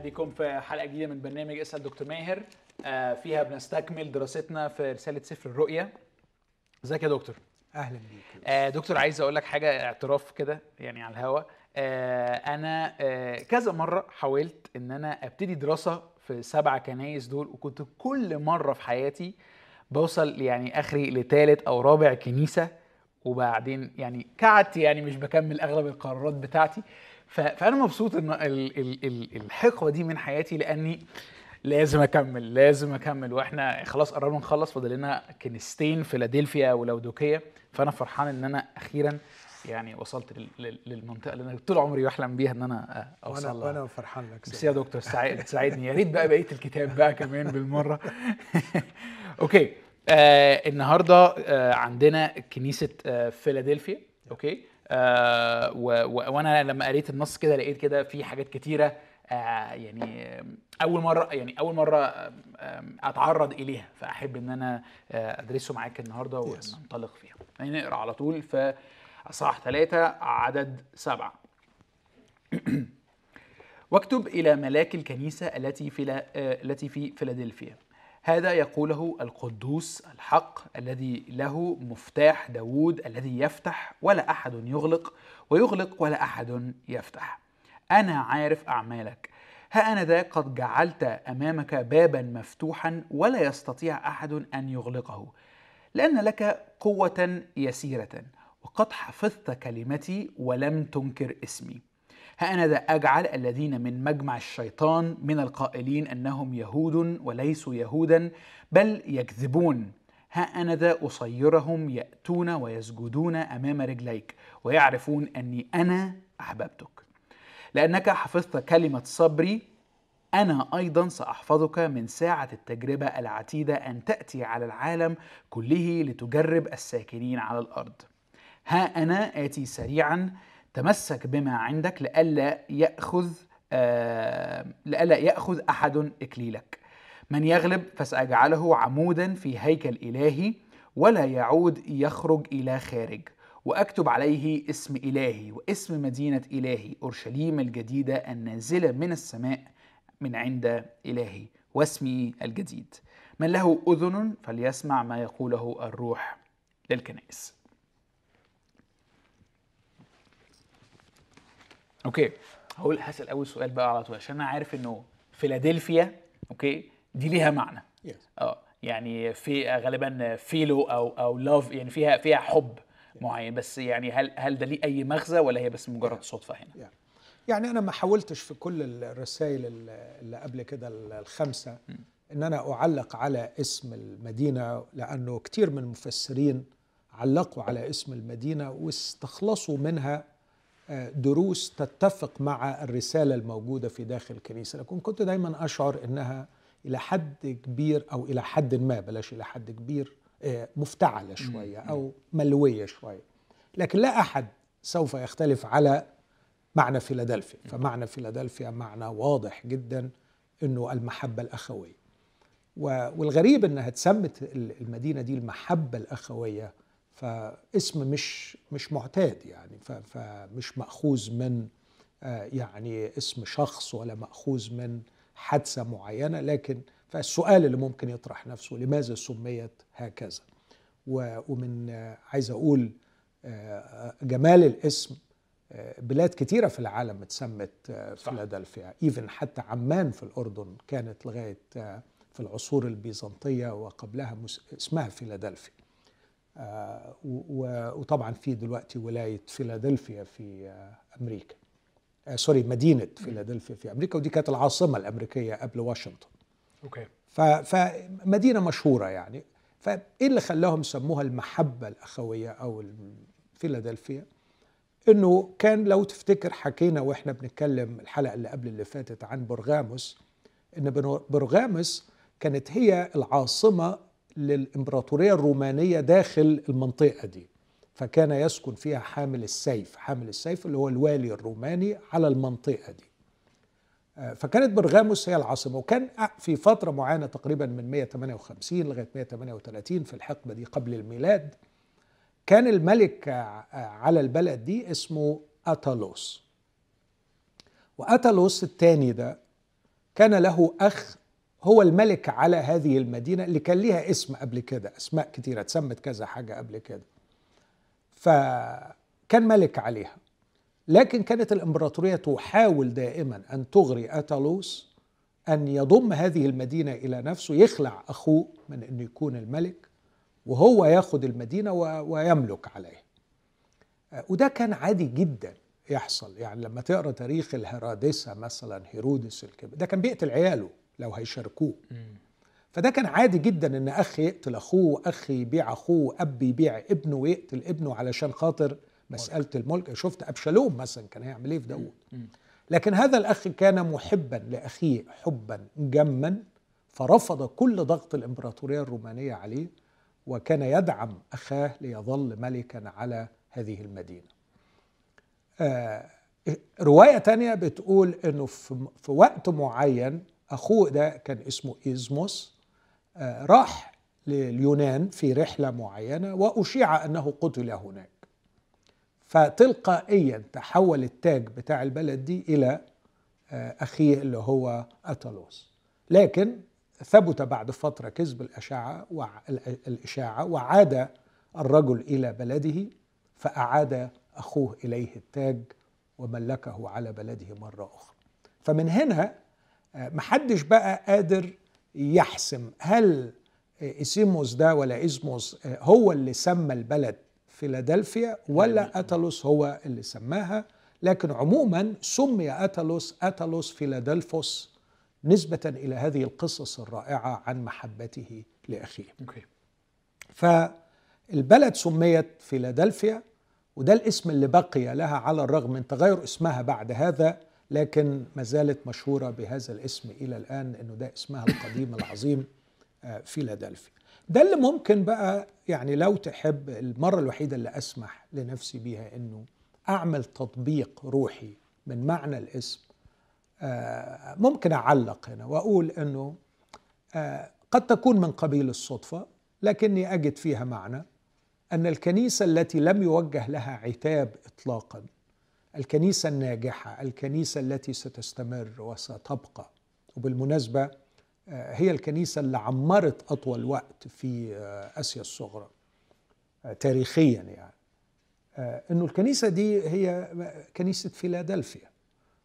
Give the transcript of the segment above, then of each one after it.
أهلا بكم في حلقة جديدة من برنامج اسأل دكتور ماهر. آه، فيها بنستكمل دراستنا في رسالة سفر الرؤيا ازيك يا دكتور؟ أهلا بيك. آه، دكتور عايز أقول لك حاجة اعتراف كده يعني على الهوا. آه، أنا كذا مرة حاولت إن أنا أبتدي دراسة في سبع كنايس دول وكنت كل مرة في حياتي بوصل يعني آخري لثالث أو رابع كنيسة وبعدين يعني كعدت يعني مش بكمل أغلب القرارات بتاعتي. فأنا مبسوط إن ال- ال- ال- الحقبة دي من حياتي لأني لازم أكمل لازم أكمل. وإحنا خلاص قررنا نخلص فاضل لنا كنيستين فيلادلفيا ولودوكية. فأنا فرحان إن أنا أخيرا يعني وصلت لل- لل- للمنطقة اللي أنا طول عمري بحلم بيها إن أنا أوصل وأنا وأنا فرحان لك ميرسي يا دكتور تساعدني يا ريت بقى بقية الكتاب بقى كمان بالمرة. okay. آه النهارده آه عندنا كنيسة آه فيلادلفيا. okay. آه و- و- وأنا لما قريت النص كده لقيت كده في حاجات كتيرة آه يعني اول مرة يعني اول مرة اتعرض إليها فأحب إن أنا آه، أدرسه معاك النهارده. وننطلق فيها. يعني نقرأ على طول في اصحاح ثلاثة عدد سبعة. واكتب إلى ملاك الكنيسة التي في آه، التي في فيلادلفيا. هذا يقوله القدوس الحق الذي له مفتاح داوود الذي يفتح ولا أحد يغلق ويغلق ولا أحد يفتح. أنا عارف أعمالك. ها أنا ذا قد جعلت أمامك بابا مفتوحا ولا يستطيع أحد أن يغلقه. لأن لك قوة يسيرة وقد حفظت كلمتي ولم تنكر اسمي. ها أنا ذا أجعل الذين من مجمع الشيطان من القائلين أنهم يهود وليسوا يهودا بل يكذبون. ها أنا ذا أصيرهم يأتون ويسجدون أمام رجليك ويعرفون أني أنا أحببتك. لأنك حفظت كلمة صبري أنا أيضا سأحفظك من ساعة التجربة العتيدة أن تأتي على العالم كله لتجرب الساكنين على الأرض. ها أنا آتي سريعا تمسك بما عندك لئلا يأخذ آه لئلا يأخذ أحد إكليلك. من يغلب فسأجعله عمودا في هيكل إلهي ولا يعود يخرج إلى خارج. وأكتب عليه اسم إلهي واسم مدينة إلهي أورشليم الجديدة النازلة من السماء من عند إلهي واسمي الجديد. من له أذن فليسمع ما يقوله الروح للكنائس. أوكي هقول هسأل أول سؤال بقى على طول عشان أنا عارف إنه فيلادلفيا okay دي ليها معنى Yes. آه يعني في غالبا philo أو أو love يعني فيها فيها حب معين بس يعني هل هل ده ليه أي مغزى ولا هي بس مجرد صدفة هنا؟ يعني. يعني أنا ما حاولتش في كل الرسائل اللي قبل كده الخمسة إن أنا أعلق على اسم المدينة لأنه كتير من المفسرين علقوا على اسم المدينة واستخلصوا منها دروس تتفق مع الرسالة الموجودة في داخل الكنيسة. لكن كنت دايما أشعر إنها إلى حد كبير أو إلى حد ما بلاش إلى حد كبير آه، مفتعلة شوية أو ملوية شوية. لكن لا أحد سوف يختلف على معنى فيلادلفيا. فمعنى فيلادلفيا معنى واضح جدا إنه المحبة الأخوية. و- والغريب إنها اتسمت ال- المدينة دي المحبة الأخوية فاسم مش مش معتاد يعني فمش مأخوذ من آه، يعني اسم شخص ولا مأخوذ من حادثة معينة لكن فالسؤال اللي ممكن يطرح نفسه لماذا سميت هكذا؟ ومن آه، عايز أقول آه، جمال الاسم بلاد كتيرة في العالم اتسمت. فيلادلفيا. even حتى عمان في الأردن كانت لغاية آه، في العصور البيزنطية وقبلها اسمها فيلادلفيا. وطبعا في دلوقتي ولاية فيلادلفيا في أمريكا. آه، sorry مدينة فيلادلفيا في أمريكا ودي كانت العاصمة الأمريكية قبل واشنطن. okay. ف- فمدينة مشهورة يعني. فإيه اللي خلاهم سموها المحبة الأخوية أو الم- فيلادلفيا؟ إنه كان لو تفتكر حكينا وإحنا بنتكلم الحلقة اللي قبل اللي فاتت عن برغاموس بنو- برغاموس كانت هي العاصمة للإمبراطورية الرومانية داخل المنطقة دي. فكان يسكن فيها حامل السيف حامل السيف اللي هو الوالي الروماني على المنطقة دي. فكانت برغاموس هي العاصمة. وكان في فترة معينة تقريبا من 158 لغاية 138 في الحقبة دي قبل الميلاد كان الملك على البلد دي اسمه أتالوس. وأتالوس الثاني ده كان له أخ هو الملك على هذه المدينة اللي كان ليها اسم قبل كده. أسماء كثيره اتسمت كذا حاجة قبل كده. فكان ملك عليها. لكن كانت الإمبراطورية تحاول دائما أن تغري اتالوس أن يضم هذه المدينة إلى نفسه يخلع أخوه من إنه يكون الملك وهو ياخذ المدينة ويملك عليها. وده كان عادي جدا يحصل. يعني لما تقرأ تاريخ الهرادسه مثلا هيرودس الكبير ده كان بيقتل عياله. لو هيشاركوه. فده كان عادي جدا إن اخ يقتل أخوه واخ يبيع أخوه اب يبيع ابنه ويقتل ابنه علشان خاطر مسألة الملك. شفت أبشالوم مثلا كان هيعمل إيه في داوود. لكن هذا الأخ كان محبا لأخيه حبا جما فرفض كل ضغط الإمبراطورية الرومانية عليه وكان يدعم أخاه ليظل ملكا على هذه المدينة. آه رواية تانية بتقول إنه في, في وقت معين أخوه ده كان اسمه إيزموس آه راح لليونان في رحلة معينة وأشيع أنه قتل هناك. فتلقائيا تحول التاج بتاع البلد دي إلى آه أخيه اللي هو اتالوس لكن ثبت بعد فترة كذب الإشاعة الإشاعة وعاد الرجل إلى بلده فأعاد أخوه إليه التاج وملكه على بلده مرة أخرى. فمن هنا محدش بقى قادر يحسم هل إسيموس ده ولا إزموس آه، هو اللي سمى البلد فيلادلفيا ولا أتلوس هو اللي سماها. لكن عموما سمي أتلوس أتلوس فيلادلفوس نسبة إلى هذه القصص الرائعة عن محبته لأخيه. okay. فالبلد سميت فيلادلفيا وده الاسم اللي بقي لها على الرغم من تغير اسمها بعد هذا لكن ما زالت مشهورة بهذا الاسم إلى الآن إنه ده اسمها القديم العظيم آه، فيلادلفيا. ده اللي ممكن بقى يعني لو تحب المرة الوحيدة اللي أسمح لنفسي بيها إنه أعمل تطبيق روحي من معنى الاسم آه، ممكن أعلق هنا وأقول إنه آه، قد تكون من قبيل الصدفة لكني أجد فيها معنى أن الكنيسة التي لم يوجه لها عتاب اطلاقا. الكنيسة الناجحة الكنيسة التي ستستمر وستبقى. وبالمناسبة آه، هي الكنيسة اللي عمرت أطول وقت في آه، آسيا الصغرى آه، تاريخيا يعني. إنه الكنيسة دي هي كنيسة فيلادلفيا.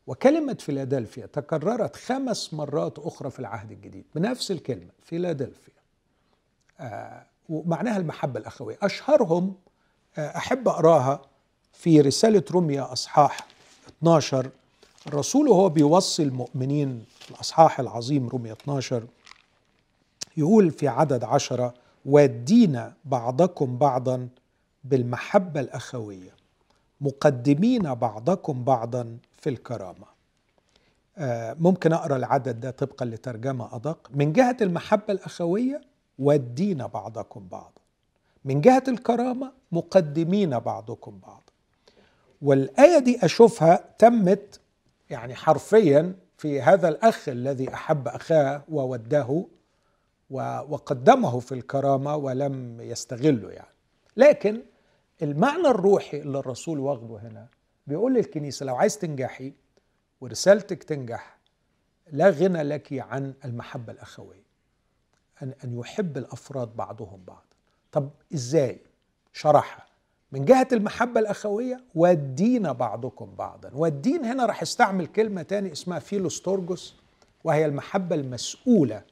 وكلمة فيلادلفيا تكررت خمس مرات أخرى في العهد الجديد بنفس الكلمة فيلادلفيا. ومعناها المحبة الأخوية. أشهرهم آه، أحب أقراها في رسالة روميا أصحاح 12 الرسول وهو بيوصي المؤمنين الأصحاح العظيم روميا 12 يقول في عدد عشرة ودينا بعضكم بعضا بالمحبة الأخوية مقدمين بعضكم بعضا في الكرامة. آه، ممكن أقرأ العدد ده طبقا لترجمة أدق. من جهة المحبة الأخوية ودين بعضكم بعضا. من جهة الكرامة مقدمين بعضكم بعضا. والآية دي أشوفها تمت يعني حرفيا في هذا الأخ الذي أحب أخاه ووداه وقدمه في الكرامة ولم يستغله يعني. لكن المعنى الروحي اللي الرسول واخده هنا بيقول للكنيسة لو عايز تنجحي ورسالتك تنجح لا غنى لك عن المحبة الأخوية أن أن يحب الأفراد بعضهم بعضا. طب إزاي؟ شرحها. من جهة المحبة الأخوية والدين بعضكم بعضا. والدين هنا راح استعمل كلمة تاني اسمها فيلوستورجوس وهي المحبة المسؤولة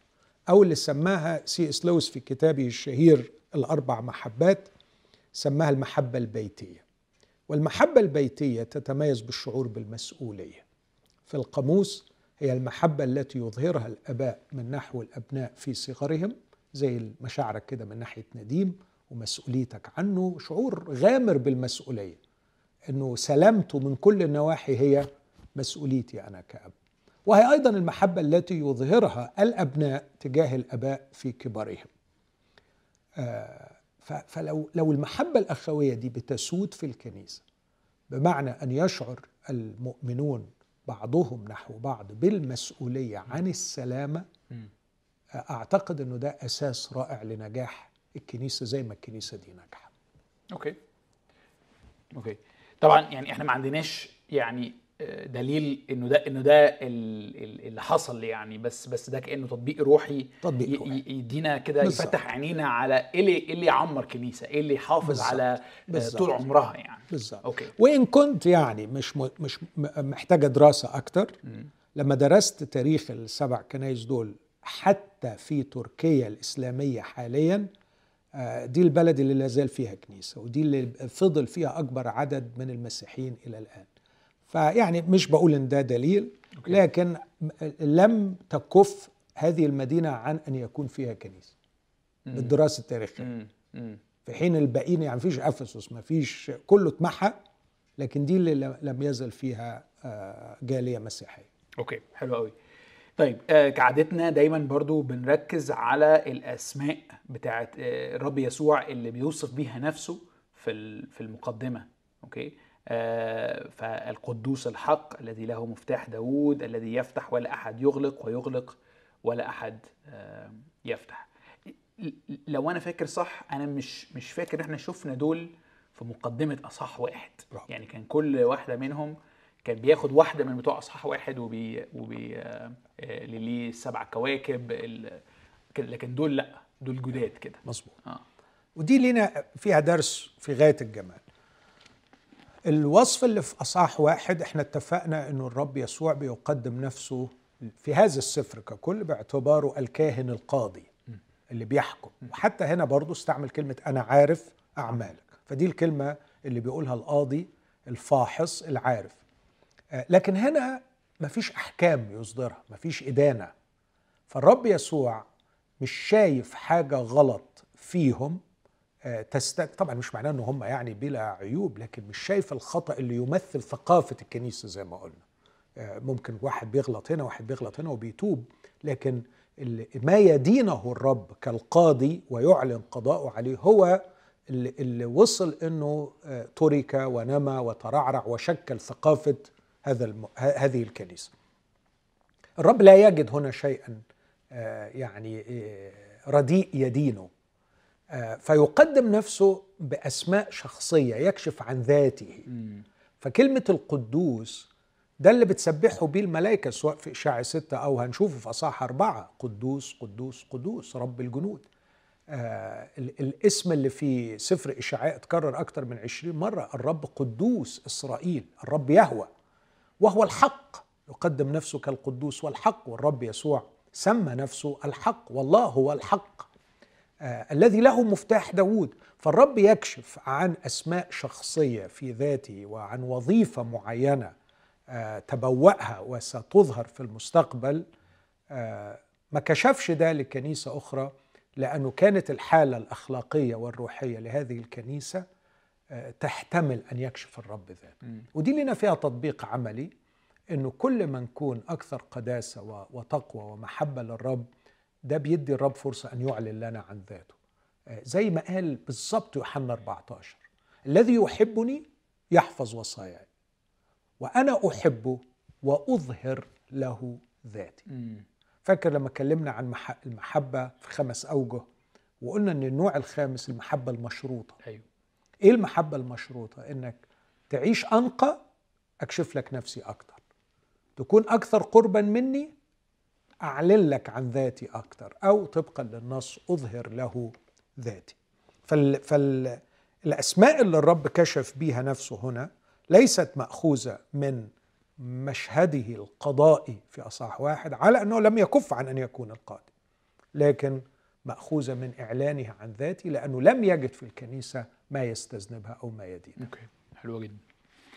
أو اللي سماها سي إس لويس في كتابه الشهير الأربع محبات سماها المحبة البيتية. والمحبة البيتية تتميز بالشعور بالمسؤولية. في القاموس هي المحبة التي يظهرها الآباء من نحو الأبناء في صغرهم زي مشاعرك كده من ناحية نديم ومسؤوليتك عنه شعور غامر بالمسؤولية أنه سلامته من كل النواحي هي مسؤوليتي أنا كأب. وهي أيضا المحبة التي يظهرها الأبناء تجاه الآباء في كبرهم. آه، فلو لو المحبة الأخوية دي بتسود في الكنيسة بمعنى أن يشعر المؤمنون بعضهم نحو بعض بالمسؤولية عن السلامة أعتقد إنه ده أساس رائع لنجاح الكنيسة زي ما الكنيسة دي ناجحة. أوكي. أوكي. طبعا يعني إحنا ما عندناش يعني آه، دليل إنه ده إنه ده ال- ال- اللي حصل يعني بس بس ده كأنه تطبيق روحي تطبيق روحي. يدينا كده. يفتح عينينا على إيه اللي إيه اللي يعمر كنيسة إيه اللي يحافظ. على آه، بالظبط. طول عمرها يعني بالظبط okay وإن كنت يعني مش م... مش م- محتاجة دراسة أكتر لما درست تاريخ السبع كنايس دول حتى في تركيا الإسلامية حاليا دي البلد اللي لا زال فيها كنيسة ودي اللي فضل فيها أكبر عدد من المسيحيين إلى الآن فيعني مش بقول إن ده دليل okay. لكن لم تكف هذه المدينة عن أن يكون فيها التاريخية مم. مم. في حين الباقيين يعني مفيش أفسس مفيش كله اتمحى لكن دي اللي لم- يزل فيها آه، جالية مسيحية okay حلو قوي طيب آه كعادتنا دايما برضو بنركز على الأسماء بتاعت آه الرب يسوع اللي بيوصف بيها نفسه في في المقدمة أوكي؟ آه فالقدوس الحق الذي له مفتاح داوود الذي يفتح ولا أحد يغلق ويغلق ولا أحد آه يفتح. لو أنا فاكر صح أنا مش مش فاكر إحنا شفنا دول في مقدمة اصحاح واحد. يعني كان كل واحدة منهم كان بياخد واحدة من بتوع أصحاح واحد وبي وبي آه، آه، اللي ليه السبع كواكب ال- لكن دول لأ دول جداد كده. مظبوط. آه. ودي لينا فيها درس في غاية الجمال. الوصف اللي في أصحاح واحد إحنا اتفقنا إنه الرب يسوع بيقدم نفسه في هذا السفر ككل باعتباره الكاهن القاضي اللي بيحكم. وحتى هنا برضو استعمل كلمة أنا عارف أعمالك. فدي الكلمة اللي بيقولها القاضي الفاحص العارف. آه، لكن هنا مفيش أحكام يصدرها مفيش إدانة فالرب يسوع مش شايف حاجة غلط فيهم آه،. طبعا مش معناه إن هم يعني بلا عيوب لكن مش شايف الخطأ اللي يمثل ثقافة الكنيسة زي ما قلنا آه، ممكن واحد بيغلط هنا واحد بيغلط هنا وبيتوب لكن ما يدينه الرب كالقاضي ويعلن قضاءه عليه هو اللي, وصل إنه آه، ترك ونمى وترعرع وشكل ثقافة هذا الم... ه- هذه الكنيسة. الرب لا يجد هنا شيئا آه، يعني آه، رديء يدينه. آه، فيقدم نفسه بأسماء شخصية يكشف عن ذاته. فكلمة القدوس ده اللي بتسبحه بيه الملائكة سواء في إشاعة ستة أو هنشوفه في أصحاح أربعة قدوس قدوس قدوس رب الجنود. آه ال- الاسم اللي في سفر إشعاء اتكرر أكتر من عشرين مرة الرب قدوس إسرائيل الرب يهوى. وهو الحق. يقدم نفسه كالقدوس والحق والرب يسوع سمى نفسه الحق والله هو الحق آه الذي له مفتاح داوود. فالرب يكشف عن أسماء شخصية في ذاته وعن وظيفة معينة آه تبوأها وستظهر في المستقبل. آه ما كشفش ده لكنيسة أخرى لأنه كانت الحالة الأخلاقية والروحية لهذه الكنيسة تحتمل أن يكشف الرب ذاته. ودي لنا فيها تطبيق عملي أنه كل ما نكون أكثر قداسة وتقوى ومحبة للرب ده بيدي الرب فرصة أن يعلن لنا عن ذاته. آه، زي ما قال بالظبط يوحنا 14 الذي يحبني يحفظ وصاياي وأنا أحبه وأظهر له ذاتي. فاكر لما اتكلمنا عن مح- المحبة في خمس أوجه وقلنا أن النوع الخامس المحبة المشروطة. أيوه. إيه المحبة المشروطة؟ إنك تعيش أنقى أكشف لك نفسي أكتر تكون أكثر قربا مني أعلن لك عن ذاتي أكتر أو طبقا للنص أظهر له ذاتي فال فال الأسماء اللي الرب كشف بيها نفسه هنا ليست مأخوذة من مشهده القضائي في أصحاح واحد على أنه لم يكف عن أن يكون القاضي لكن مأخوذة من إعلانها عن ذاته لأنه لم يجد في الكنيسة ما يستذنبها أو ما يدين أوكي. حلو جدا.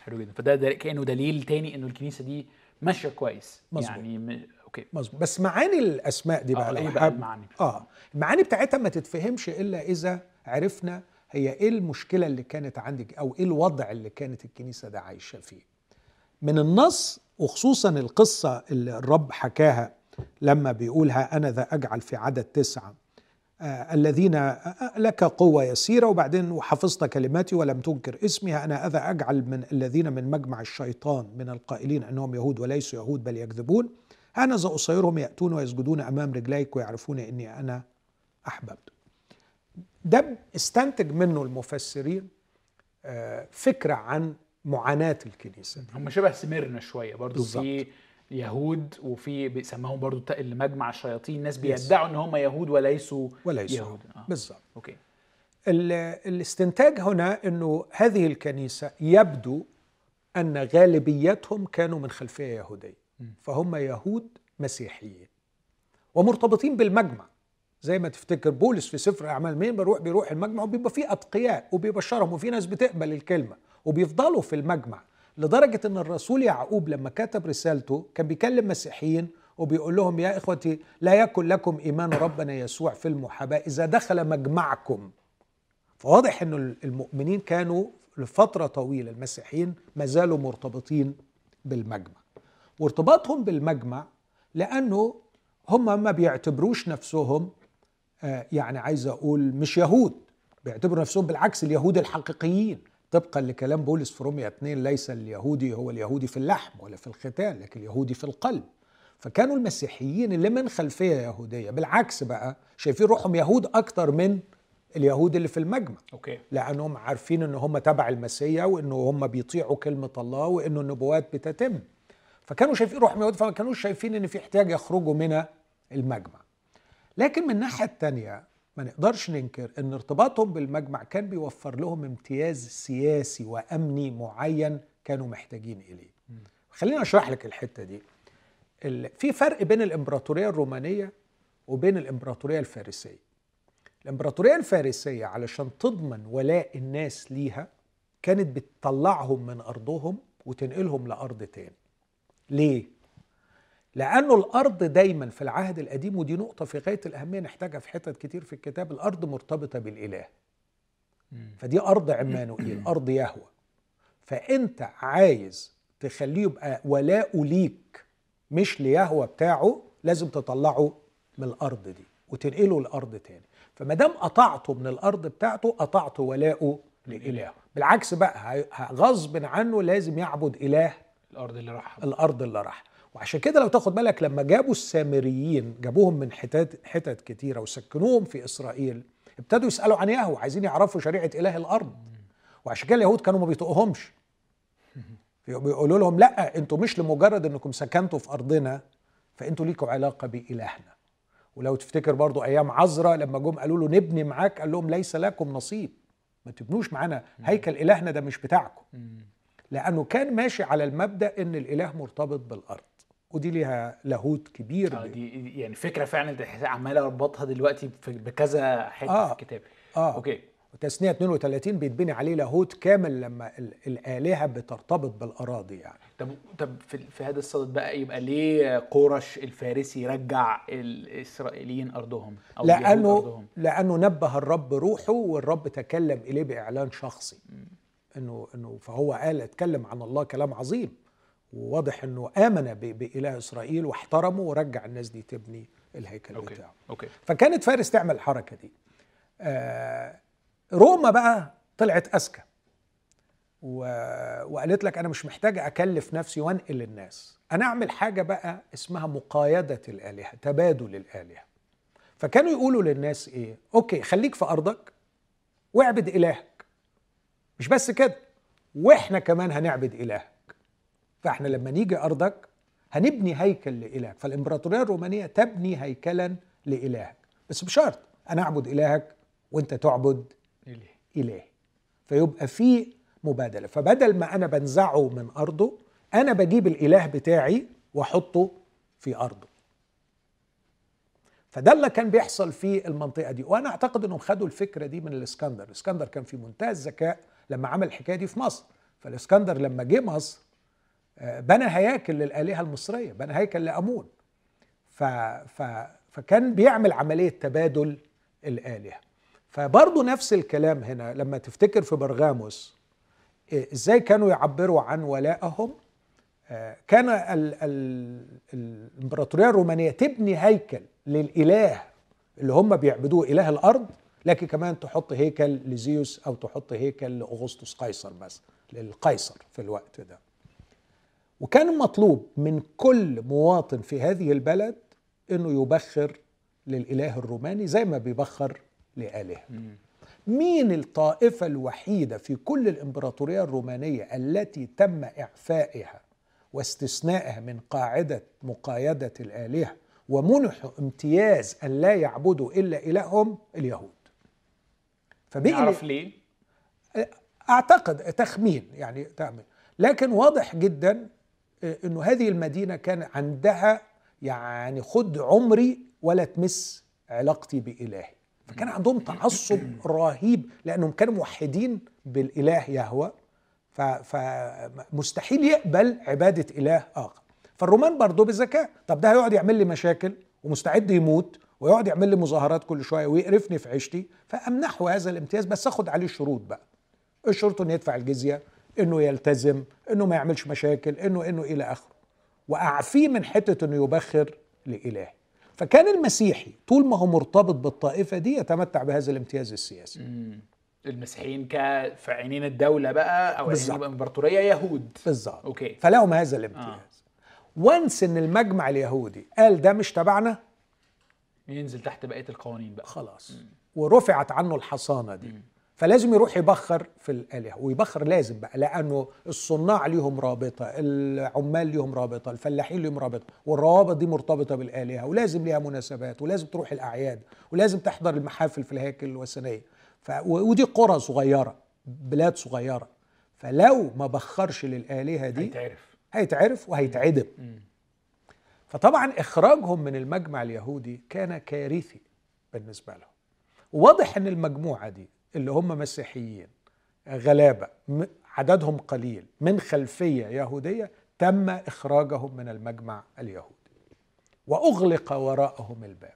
حلو جدا. فده ده كأنه دليل تاني إنه الكنيسة دي ماشية كويس. مظبوط. يعني م... okay. مظبوط. بس معاني الأسماء دي بقى آه، لو إيه بقى حابب- المعاني؟ آه. المعاني بتاعتها ما تتفهمش إلا إذا عرفنا هي إيه المشكلة اللي كانت عندك أو إيه الوضع اللي كانت الكنيسة ده عايشة فيه. من النص وخصوصا القصة اللي الرب حكاها لما بيقولها أنا ذا أجعل في عدد تسعة. آه الذين آه لك قوة يسيرة وبعدين وحفظت كلماتي ولم تنكر اسمي أنا أذا أجعل من الذين من مجمع الشيطان من القائلين أنهم يهود وليسوا يهود بل يكذبون أنا ذا أصيرهم يأتون ويسجدون أمام رجليك ويعرفون أني أنا أحببت ده استنتج منه المفسرين آه، فكرة عن معاناة الكنيسة دي. هم شبه سميرنا شوية برضو بالظبط. في يهود وفي بيسموهم برضو اللي مجمع الشياطين. ناس. بيدعوا إن هم يهود وليسوا وليسوا. يهود. آه. بالظبط. أوكي. ال- الاستنتاج هنا إنه هذه الكنيسة يبدو أن غالبيتهم كانوا من خلفية يهودية. فهم يهود مسيحيين. ومرتبطين بالمجمع. زي ما تفتكر بولس في سفر الاعمال مين بيروح بيروح المجمع وبيبقى فيه أتقياء وبيبشرهم وفي ناس بتقبل الكلمة وبيفضلوا في المجمع. لدرجة إن الرسول يعقوب لما كتب رسالته كان بيكلم مسيحيين وبيقول لهم يا إخوتي لا يكن لكم إيمان ربنا يسوع في المحاباة إذا دخل مجمعكم. فواضح إن المؤمنين كانوا لفترة طويلة المسيحيين ما زالوا مرتبطين بالمجمع. وارتباطهم بالمجمع لأنه هم ما بيعتبروش نفسهم آه، يعني عايز أقول مش يهود بيعتبروا نفسهم بالعكس اليهود الحقيقيين. طبقا لكلام بولس في روميا 2 ليس اليهودي هو اليهودي في اللحم ولا في الختان لكن اليهودي في القلب. فكانوا المسيحيين اللي من خلفية يهودية بالعكس بقى شايفين روحهم يهود أكتر من اليهود اللي في المجمع. أوكي. لأنهم عارفين إن هم تبع المسيح وإن هم بيطيعوا كلمة الله وإن النبوات بتتم. فكانوا شايفين روح يهود فما كانوش شايفين إن في احتياج يخرجوا من المجمع. لكن من الناحية الثانية ما نقدرش ننكر إن ارتباطهم بالمجمع كان بيوفر لهم امتياز سياسي وأمني معين كانوا محتاجين إليه. خليني أشرح لك الحتة دي. في فرق بين الإمبراطورية الرومانية وبين الإمبراطورية الفارسية. الإمبراطورية الفارسية علشان تضمن ولاء الناس ليها كانت بتطلعهم من أرضهم وتنقلهم لأرض تاني. ليه؟ لأنه الأرض دايما في العهد القديم ودي نقطة في غاية الأهمية نحتاجها في حتت كتير في الكتاب الأرض مرتبطة بالإله. فدي أرض عمانوئيل أرض يهوى فأنت عايز تخليه يبقى ولاؤه ليك مش ليهوى بتاعه لازم تطلعه من الأرض دي وتنقله لأرض تاني. فما دام قطعته من الأرض بتاعته قطعت ولاؤه لالهه بالعكس بقى غصب عنه لازم يعبد إله الأرض اللي راح الأرض اللي راح وعشان كده لو تاخد بالك لما جابوا السامريين جابوهم من حتت حتت كتيرة وسكنوهم في إسرائيل ابتدوا يسألوا عن يهوه عايزين يعرفوا شريعة إله الأرض. وعشان كده اليهود كانوا ما بيطيقوهمش بيقولوا لهم لأ أنتوا مش لمجرد إنكم سكنتوا في أرضنا فأنتوا ليكوا علاقة بإلهنا. ولو تفتكر برضو أيام عزرا لما جم قالوا له نبني معاك قال لهم ليس لكم نصيب. ما تبنوش معانا. هيكل إلهنا ده مش بتاعكم. لأنه كان ماشي على المبدأ إن الإله مرتبط بالأرض. ودي ليها لاهوت كبير آه دي يعني فكرة فعلا عمال أربطها دلوقتي بكذا حتة آه. في الكتاب. آه. أوكي. وتثنية 32 بيتبني عليه لاهوت كامل لما ال- الآلهة بترتبط بالأراضي يعني. طب طب في, في هذا الصدد بقى يبقى ليه قورش الفارسي رجع الإسرائيليين أرضهم أو لأنه أرضهم؟ لأنه نبه الرب روحه والرب تكلم إليه بإعلان شخصي. انه إنه فهو قال اتكلم عن الله كلام عظيم. وواضح إنه آمن بإله إسرائيل واحترمه ورجع الناس دي تبني الهيكل okay بتاعه. okay. فكانت فارس تعمل الحركة دي. آه روما بقى طلعت أذكى. و... وقالت لك أنا مش محتاجه أكلف نفسي وأنقل الناس. أنا أعمل حاجة بقى اسمها مقايده الآلهة تبادل الآلهة. فكانوا يقولوا للناس إيه؟ أوكي خليك في أرضك واعبد إلهك. مش بس كده وإحنا كمان هنعبد إلهك. فاحنا لما نيجي أرضك هنبني هيكل لإلهك. فالإمبراطورية الرومانية تبني هيكلا لإلهك. بس بشرط أنا أعبد إلهك وأنت تعبد إلهي. إلهي. فيبقى في مبادلة. فبدل ما أنا بنزعه من أرضه أنا بجيب الإله بتاعي وأحطه في أرضه. فده اللي كان بيحصل في المنطقة دي. وأنا أعتقد إنهم خدوا الفكرة دي من الإسكندر. الإسكندر كان في منتهى الذكاء لما عمل الحكاية دي في مصر. فالإسكندر لما جه مصر بنى هياكل للآلهة المصرية بنى هيكل لأمون. ف... ف... فكان بيعمل عملية تبادل الآلهة. فبرضه نفس الكلام هنا لما تفتكر في برغاموس إيه، إزاي كانوا يعبروا عن ولائهم آه، كان ال... ال... الإمبراطورية الرومانية تبني هيكل للإله اللي هم بيعبدوه إله الأرض لكن كمان تحط هيكل لزيوس أو تحط هيكل لأغسطس قيصر مثلا للقيصر في الوقت ده. وكان مطلوب من كل مواطن في هذه البلد إنه يبخر للإله الروماني زي ما بيبخر لآلهة. مين الطائفة الوحيدة في كل الإمبراطورية الرومانية التي تم إعفائها واستثنائها من قاعدة مقايدة الآلهة ومنحوا امتياز أن لا يعبدوا إلا إلههم؟ اليهود. فبقي نعرف ليه؟ أعتقد تخمين يعني تخمين. لكن واضح جدا آه، أنه هذه المدينة كان عندها يعني خد عمري ولا تمس علاقتي بإلهي. فكان عندهم تعصب رهيب لأنهم كانوا موحدين بالإله يهوه فمستحيل يقبل عبادة إله آخر. فالرومان برضه بذكاء. طب ده هيقعد يعمل لي مشاكل ومستعد يموت ويقعد يعمل لي مظاهرات كل شوية ويقرفني في عيشتي. فأمنحه هذا الامتياز بس أخد عليه شروط بقى. الشروط انه يدفع الجزية إنه يلتزم إنه ما يعملش مشاكل إنه إنه إلى آخره. وأعفيه من حتة إنه يبخر لآلهة فكان المسيحي طول ما هو مرتبط بالطائفة دي يتمتع بهذا الامتياز السياسي. المسيحيين في عينين الدولة بقى أو عينين الامبراطوريه يهود. بالظبط. okay. فلهم هذا الامتياز. آه. وانس إن المجمع اليهودي قال ده مش تبعنا. ينزل تحت بقية القوانين بقى. خلاص. مم. ورفعت عنه الحصانة دي. مم. فلازم يروح يبخر في الآلهة ويبخر لازم بقى لأنه الصناع ليهم رابطة العمال ليهم رابطة الفلاحين ليهم رابطة والروابط دي مرتبطة بالآلهة ولازم ليها مناسبات ولازم تروح الأعياد ولازم تحضر المحافل في الهياكل الوثنية. ف... ودي قرى صغيرة بلاد صغيرة. فلو ما بخرش للآلهة دي هيتعرف. هيتعرف وهيتعدم. فطبعا إخراجهم من المجمع اليهودي كان كارثي بالنسبة لهم. واضح إن المجموعة دي اللي هم مسيحيين غلابة عددهم قليل من خلفية يهودية تم إخراجهم من المجمع اليهودي وأغلق وراءهم الباب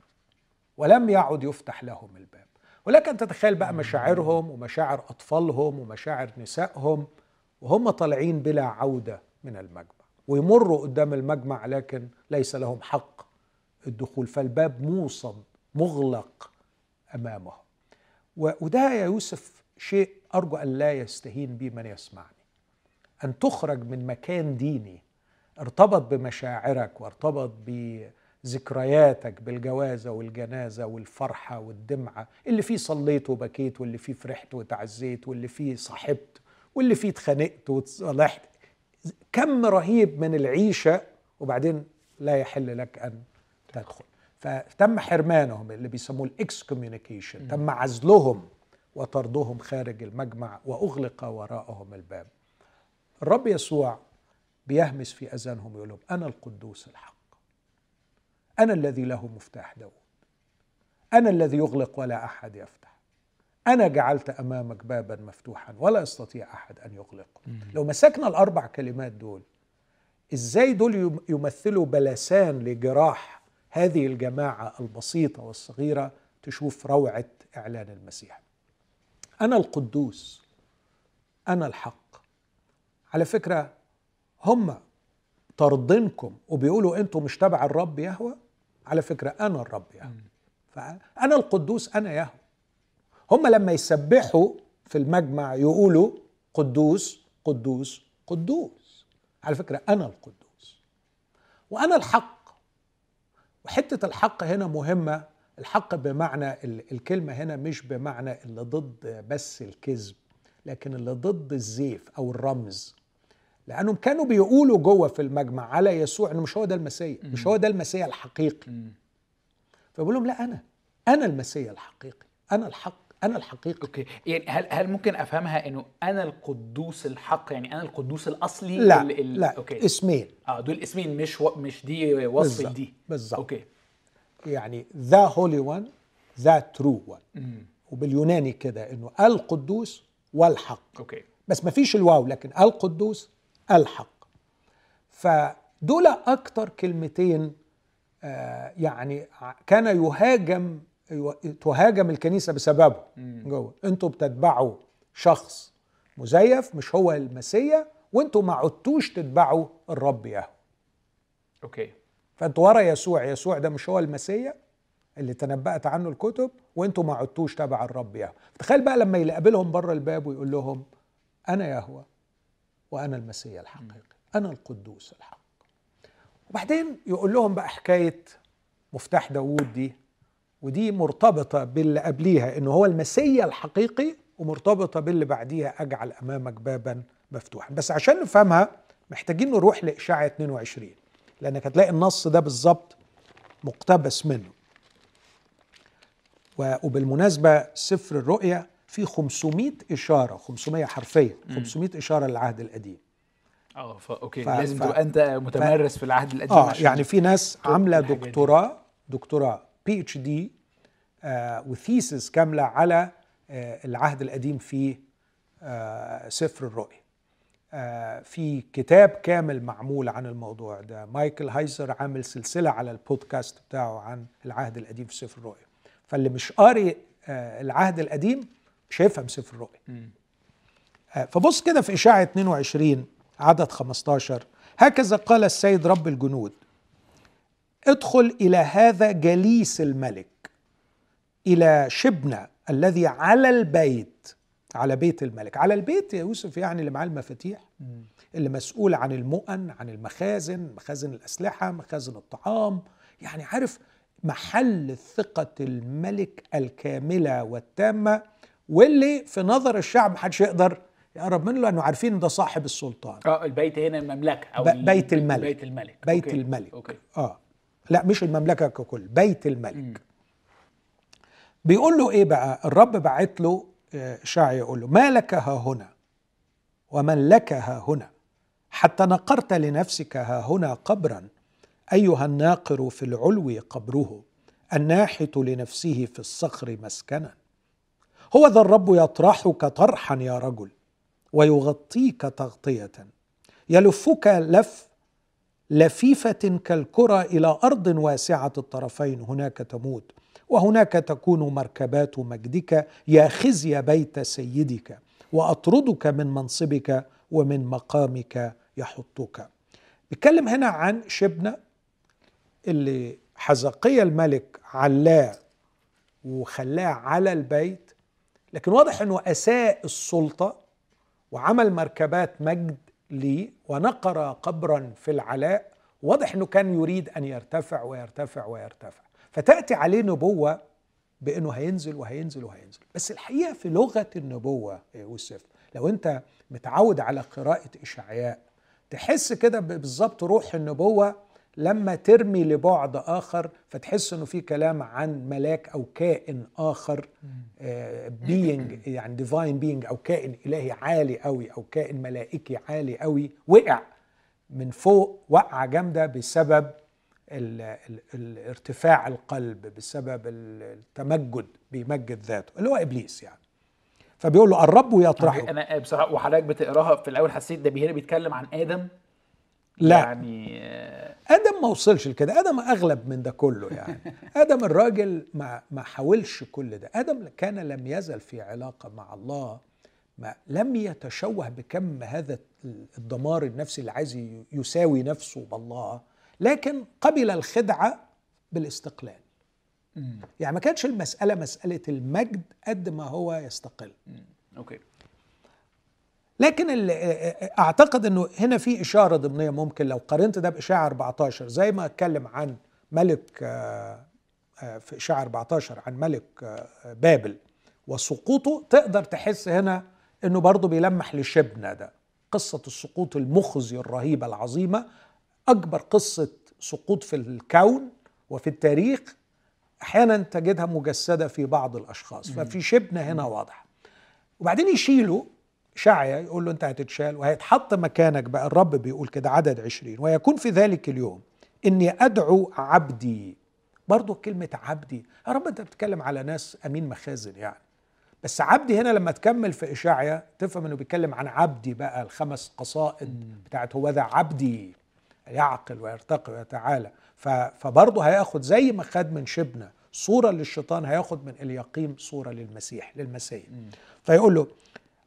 ولم يعد يفتح لهم الباب. ولكن تتخيل بقى مشاعرهم ومشاعر أطفالهم ومشاعر نسائهم وهم طالعين بلا عودة من المجمع ويمروا قدام المجمع لكن ليس لهم حق الدخول فالباب موصد مغلق أمامهم. وده يا يوسف شيء أرجو أن لا يستهين به من يسمعني. أن تخرج من مكان ديني ارتبط بمشاعرك وارتبط بذكرياتك بالجوازة والجنازة والفرحة والدمعة اللي فيه صليت وبكيت واللي فيه فرحت وتعزيت واللي فيه صاحبت واللي فيه اتخانقت وتصالحت. كم رهيب من العيشة وبعدين لا يحل لك أن تدخل. فتم حرمانهم اللي بيسموه ال excommunication تم عزلهم وطردهم خارج المجمع وأغلق وراءهم الباب. الرب يسوع بيهمس في أذانهم يقول لهم أنا القدوس الحق. أنا الذي له مفتاح داود. أنا الذي يغلق ولا أحد يفتح. أنا جعلت أمامك بابا مفتوحا ولا يستطيع أحد أن يغلقه. لو مسكنا الأربع كلمات دول إزاي دول يمثلوا بلسان لجراح هذه الجماعة البسيطة والصغيرة تشوف روعة إعلان المسيح. أنا القدوس. أنا الحق. على فكرة هم طردنكم وبيقولوا أنتم مش تبع الرب يهوى على فكرة أنا الرب يهوى فانا القدوس أنا يهوى هم لما يسبحوا في المجمع يقولوا قدوس قدوس قدوس. على فكرة أنا القدوس. وأنا الحق. وحتة الحق هنا مهمة. الحق بمعنى الكلمة هنا مش بمعنى اللي ضد بس الكذب لكن اللي ضد الزيف أو الرمز. لأنهم كانوا بيقولوا جوه في المجمع على يسوع إنه مش هو ده المسيح مش هو ده المسيح الحقيقي. فبقول لهم لا أنا أنا المسيح الحقيقي أنا الحق. أنا الحقيقي okay. يعني هل هل ممكن أفهمها إنه أنا القدوس الحق يعني أنا القدوس الأصلي لا ال ال لا okay. اسمين. آه دول اسمين مش و... مش دي وصف دي. بالظبط. أوكي. يعني ذا هولي وان ذا ترو وان. وباليوناني كده إنه القدوس والحق. okay. بس ما فيش الواو لكن القدوس الحق. فدول أكتر كلمتين آه يعني كان يهاجم تهاجم الكنيسة بسببه. جوه. أنتوا بتتبعوا شخص مزيف مش هو المسيا وانتوا ما عدتوش تتبعوا الرب يهوه أوكي. فانتوا ورا يسوع. يسوع ده مش هو المسيا اللي تنبأت عنه الكتب وانتوا ما عدتوش تبع الرب يهوه تخيل بقى لما يقابلهم بره الباب ويقول لهم أنا يهوه وأنا المسيا الحقيقي. أنا القدوس الحق. وبعدين يقول لهم بقى حكاية مفتاح داوود دي. ودي مرتبطة باللي قبليها إنه هو المسيا الحقيقي ومرتبطة باللي بعديها أجعل أمامك بابا مفتوحا. بس عشان نفهمها محتاجين نروح لإشاعة 22 لأنك هتلاقي النص ده بالظبط مقتبس منه. وبالمناسبة سفر الرؤيا فيه 500 إشارة 500 حرفيه 500 إشارة للعهد القديم. آه okay ف- لازم ف- تبقى أنت متمرس في العهد القديم آه يعني في ناس عاملة. دكتوراه دكتوراه PhD و thesis كاملة على آه العهد القديم في آه سفر الرؤيا آه في كتاب كامل معمول عن الموضوع ده. مايكل هايزر عامل سلسلة على البودكاست بتاعه عن العهد القديم في سفر الرؤيا فاللي مش قاري العهد القديم مش هيفهم سفر الرؤيا فبص كده في إشاعة 22 عدد 15 هكذا قال السيد رب الجنود. ادخل إلى هذا جليس الملك إلى شبنة الذي على البيت على بيت الملك على البيت يا يوسف يعني اللي معاه المفاتيح. اللي مسؤول عن المؤن عن المخازن مخازن الأسلحة مخازن الطعام يعني عارف محل ثقة الملك الكاملة والتامة واللي في نظر الشعب محدش يقدر يقرب منه لأنه عارفين ده صاحب السلطان آه البيت هنا المملكة أو بيت الملك. بيت الملك بيت okay. الملك okay آه لا مش المملكة ككل بيت الملك. بيقول له إيه بقى؟ الرب بعت له آه، إشعيا يقول له ما لك ها هنا؟ ومن لك ها هنا؟ حتى نقرت لنفسك ها هنا قبرا. أيها الناقر في العلو قبره الناحت لنفسه في الصخر مسكنا. هو ذا الرب يطرحك طرحا يا رجل ويغطيك تغطية. يلفك لف لفيفة كالكرة إلى أرض واسعة الطرفين هناك تموت وهناك تكون مركبات مجدك يا خزي بيت سيدك وأطردك من منصبك ومن مقامك يحطك. بيتكلم هنا عن شبنة اللي حزقية الملك علاه وخلاه على البيت لكن واضح إنه أساء السلطة وعمل مركبات مجد ليه ونقر قبرا في العلاء واضح إنه كان يريد أن يرتفع ويرتفع ويرتفع. فتأتي عليه نبوة بإنه هينزل وهينزل وهينزل. بس الحقيقة في لغة النبوة يا يوسف لو أنت متعود على قراءة إشعياء تحس كده بالظبط روح النبوة لما ترمي لبعد آخر فتحس إنه في كلام عن ملاك أو كائن آخر being يعني divine being أو كائن إلهي عالي قوي أو كائن ملائكي عالي قوي وقع من فوق وقعه جامدة بسبب ال ال الارتفاع القلب بسبب التمجد بيمجد ذاته اللي هو إبليس يعني. فبيقول له الرب يطرحه أنا بصراحة وحضرتك بتقراها في الأول حسيت ده هنا بيتكلم عن آدم؟ لا. يعني آه، آدم ما وصلش لكده. آدم أغلب من ده كله يعني. آدم الراجل ما ما حاولش كل ده. آدم كان لم يزل في علاقة مع الله ما لم يتشوه بكم هذا الدمار النفسي اللي عايز يساوي نفسه بالله لكن قبل الخدعة بالاستقلال. يعني ما كانتش المسألة مسألة المجد قد ما هو يستقل. أوكي. لكن ال- أعتقد إنه هنا في إشارة ضمنية ممكن لو قارنت ده بإشاعة 14 زي ما أتكلم عن ملك آه، آه، في إشاعة 14 عن ملك آه، بابل وسقوطه تقدر تحس هنا إنه برضه بيلمح لشبنة ده. قصة السقوط المخزي الرهيبة العظيمة أكبر قصة سقوط في الكون وفي التاريخ أحيانا تجدها مجسدة في بعض الأشخاص. ففي شبنة هنا واضحة. وبعدين يشيله شعيا يقول له أنت هتتشال وهيتحط مكانك بقى الرب بيقول كده عدد عشرين. ويكون في ذلك اليوم إني أدعو عبدي. برضو كلمة عبدي يا رب أنت بتتكلم على ناس أمين مخازن يعني. بس عبدي هنا لما تكمل في اشعيا تفهم إنه بيتكلم عن عبدي بقى الخمس قصائد بتاعت هو ذا عبدي يعقل ويرتقي ويتعالى. فبرضه هياخد زي ما خد من شبنة صورة للشيطان هياخد من اليقيم صورة للمسيح للمسيح. فيقول له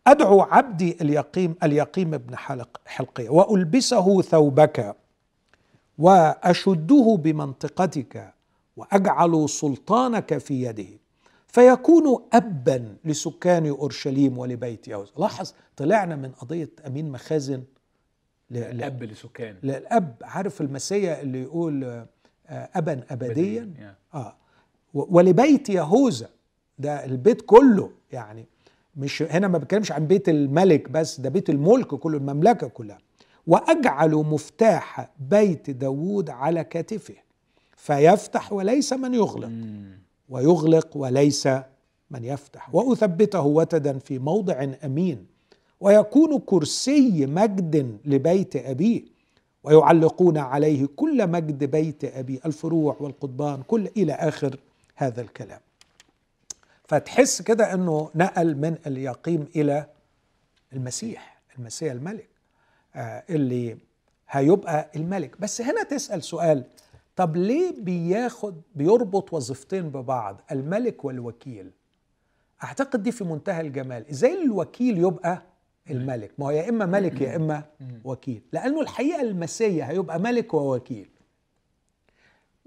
أدعو عبدي اليقيم اليقيم ابن حلق حلقية وألبسه ثوبك وأشده بمنطقتك وأجعل سلطانك في يده فيكون أبا لسكان أورشليم ولبيت يهوذا لاحظ طلعنا من قضية أمين مخازن الأب لسكان. للأب. عارف المسيا اللي يقول آه، أبا أبديا؟ يا. آه. و- ولبيت يهوذا. ده البيت كله يعني مش هنا ما بتكلمش عن بيت الملك بس ده بيت الملك كله المملكة كلها. وأجعل مفتاح بيت داود على كتفه فيفتح وليس من يغلق. ويغلق وليس من يفتح. وأثبته وتدا في موضع أمين. ويكون كرسي مجد لبيت أبيه. ويعلقون عليه كل مجد بيت ابي الفروع والقضبان كل إلى آخر هذا الكلام. فتحس كده إنه نقل من اليقيم إلى المسيح المسيح الملك آه اللي هيبقى الملك. بس هنا تسأل سؤال طب ليه بياخد بيربط وظيفتين ببعض الملك والوكيل؟ أعتقد دي في منتهى الجمال. إزاي الوكيل يبقى الملك؟ ما هو يا إما ملك يا إما وكيل. لأنه الحقيقة المسيح هيبقى ملك ووكيل.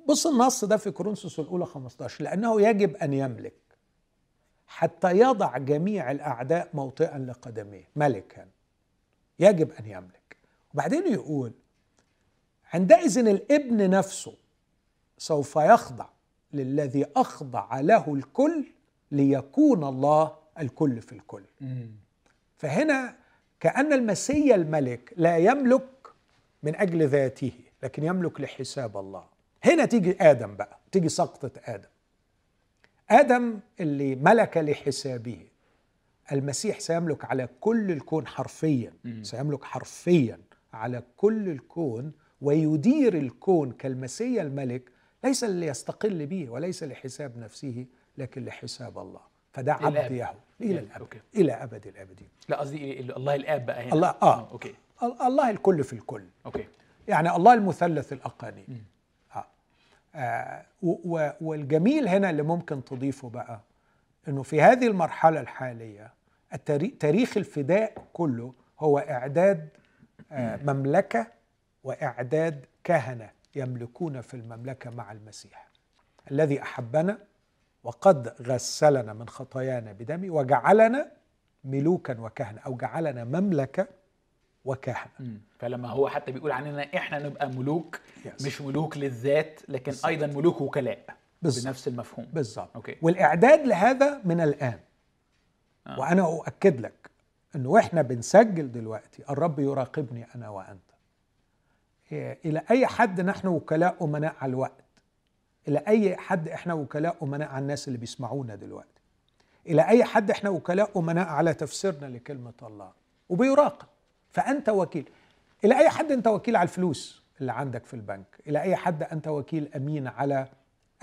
بص النص ده في كورنثوس الأولى 15 لأنه يجب أن يملك. حتى يضع جميع الأعداء موطئا لقدميه ملكا. يجب أن يملك. وبعدين يقول عندئذ الإبن نفسه سوف يخضع للذي أخضع له الكل ليكون الله الكل في الكل. فهنا كأن المسيا الملك لا يملك من أجل ذاته لكن يملك لحساب الله. هنا تيجي آدم بقى تيجي سقطة آدم. آدم اللي ملك لحسابه. المسيح سيملك على كل الكون حرفيا سيملك حرفيا على كل الكون ويدير الكون كالمسيا الملك ليس ليستقل به وليس لحساب نفسه لكن لحساب الله. فده عبد إلى يعني، الأبد. okay. إلى أبد الآبدين لا قصدي إيه؟ ال- الله الآب بقى هنا. الله آه. okay. ال- الله الكل في الكل. okay. يعني الله المثلث و- والجميل هنا اللي ممكن تضيفه بقى إنه في هذه المرحلة الحالية التاري- تاريخ الفداء كله هو إعداد آه مملكة وإعداد كهنة يملكون في المملكة مع المسيح. الذي أحبنا وقد غسلنا من خطايانا بدمه وجعلنا ملوكا وكهنة أو جعلنا مملكة وكهنة. فلما هو حتى بيقول عننا إحنا نبقى ملوك Yes. مش ملوك للذات لكن أيضا ملوك وكلاء بالظبط. بنفس المفهوم بالظبط أوكي. والإعداد لهذا من الآن آه. وأنا أؤكد لك إنه وإحنا بنسجل دلوقتي الرب يراقبني أنا وأنت إيه، إلى أي حد نحن وكلاء أمناء على الوقت إلى أي حد إحنا وكلاء أمناء على الناس اللي بيسمعونا دلوقتي إلى أي حد إحنا وكلاء أمناء على تفسيرنا لكلمة الله وبيراقب فأنت وكيل. إلى أي حد أنت وكيل على الفلوس اللي عندك في البنك؟ إلى أي حد أنت وكيل أمين على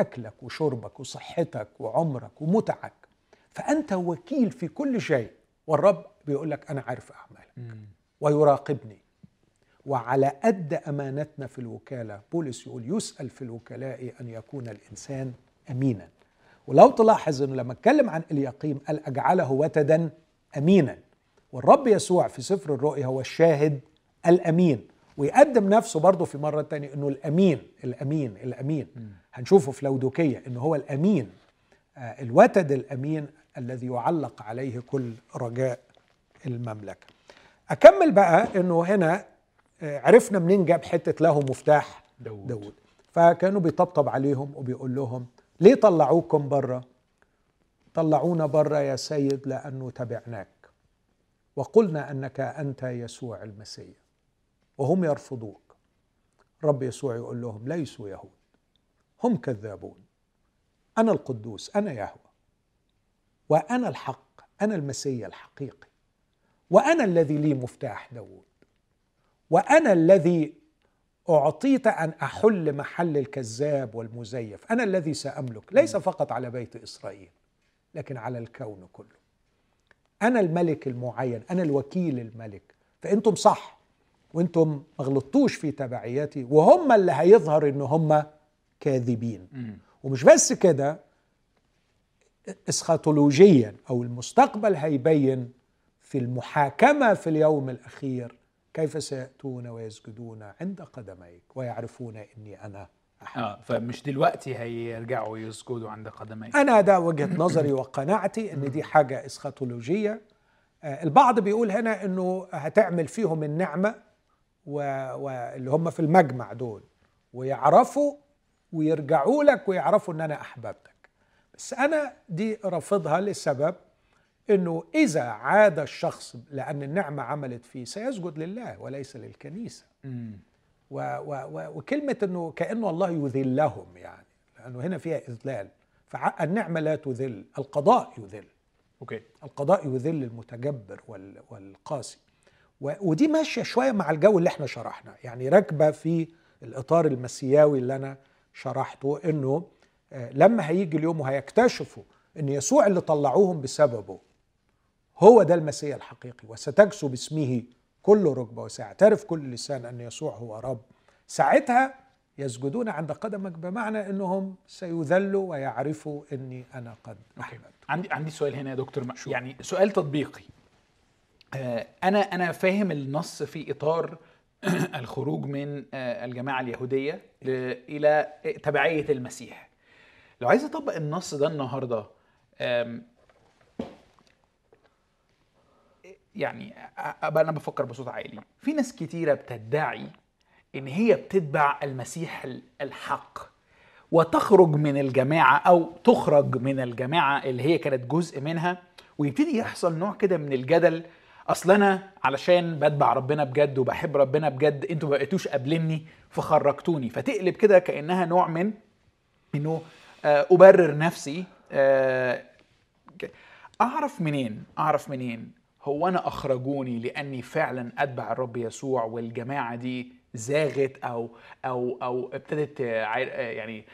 أكلك وشربك وصحتك وعمرك ومتعك؟ فأنت وكيل في كل شيء. والرب بيقول لك أنا عارف أعمالك ويراقبني. وعلى قد أمانتنا في الوكالة بولس يقول يسأل في الوكلاء أن يكون الإنسان أمينا. ولو تلاحظ إنه لما اتكلم عن اليقيم قال أجعله وتدا امينا. والرب يسوع في سفر الرؤيا هو الشاهد الأمين ويقدم نفسه برضه في مرة تانية إنه الأمين الأمين الأمين. هنشوفه في لودوكية إنه هو الأمين آه، الوتد الأمين الذي يعلق عليه كل رجاء المملكة. أكمل بقى إنه هنا آه، عرفنا منين جاب حتة له مفتاح داود. داود. فكانوا بيطبطب عليهم وبيقول لهم ليه طلعوكم بره طلعونا بره يا سيد لأنه تبعناك. وقلنا أنك أنت يسوع المسيح. وهم يرفضوك. رب يسوع يقول لهم ليسوا يهود. هم كذابون. أنا القدوس أنا يهوه وأنا الحق أنا المسيح الحقيقي. وأنا الذي لي مفتاح داود وأنا الذي أعطيت أن أحل محل الكذاب والمزيف. أنا الذي سأملك. ليس فقط على بيت إسرائيل لكن على الكون كله. أنا الملك المعين أنا الوكيل الملك فأنتم صح وأنتم ما غلطتوش في تبعياتي وهم اللي هيظهر إن هم كاذبين. ومش بس كده اسخاتولوجيا أو المستقبل هيبين في المحاكمة في اليوم الأخير كيف سيأتون ويسجدون عند قدميك ويعرفون إني أنا آه فمش دلوقتي هيرجعوا يسجدوا عند قدمي أنا ده وجهة نظري وقناعتي إن دي حاجة إسخاتولوجية. آه، البعض بيقول هنا إنه هتعمل فيهم النعمة واللي هم في المجمع دول ويعرفوا ويرجعوا لك ويعرفوا إن أنا أحببتك. بس أنا دي رافضها لسبب إنه إذا عاد الشخص لأن النعمة عملت فيه سيسجد لله وليس للكنيسة. و و و وكلمة إنه كأنه الله يذلهم يعني لأنه هنا فيها إذلال. فالنعمه لا تذل القضاء يذل. أوكي. القضاء يذل المتجبر وال والقاسي. ودي ماشية شوية مع الجو اللي إحنا شرحنا. يعني راكبة في الإطار المسياوي اللي أنا شرحته إنه آه، لما هيجي اليوم وهيكتشفوا إن يسوع اللي طلعوهم بسببه هو ده المسيح الحقيقي وستجسو باسمه كل ركبة وسيعترف كل لسان أن يسوع هو رب. ساعتها يسجدون عند قدمك بمعنى إنهم سيذلوا ويعرفوا إني أنا قد أحببت. عندي عندي سؤال هنا يا دكتور م- يعني سؤال تطبيقي. آه، أنا أنا فاهم النص في إطار الخروج من آه، الجماعة اليهودية ل- إلى تبعية المسيح. لو عايز أطبق النص ده النهارده يعني أنا بفكر بصوت عالي. في ناس كتيرة بتدعي إن هي بتتبع المسيح ال- الحق وتخرج من الجماعة أو تخرج من الجماعة اللي هي كانت جزء منها ويبتدي يحصل نوع كده من الجدل. أصل أنا علشان بتبع ربنا بجد وبحب ربنا بجد أنتوا ما بقيتوش قابليني فخرجتوني. فتقلب كده كأنها نوع من إنه آه، أبرر نفسي آه، أعرف منين؟ أعرف منين؟ هو أنا أخرجوني لأني فعلا أتبع الرب يسوع والجماعة دي زاغت أو أو أو ابتدت يعني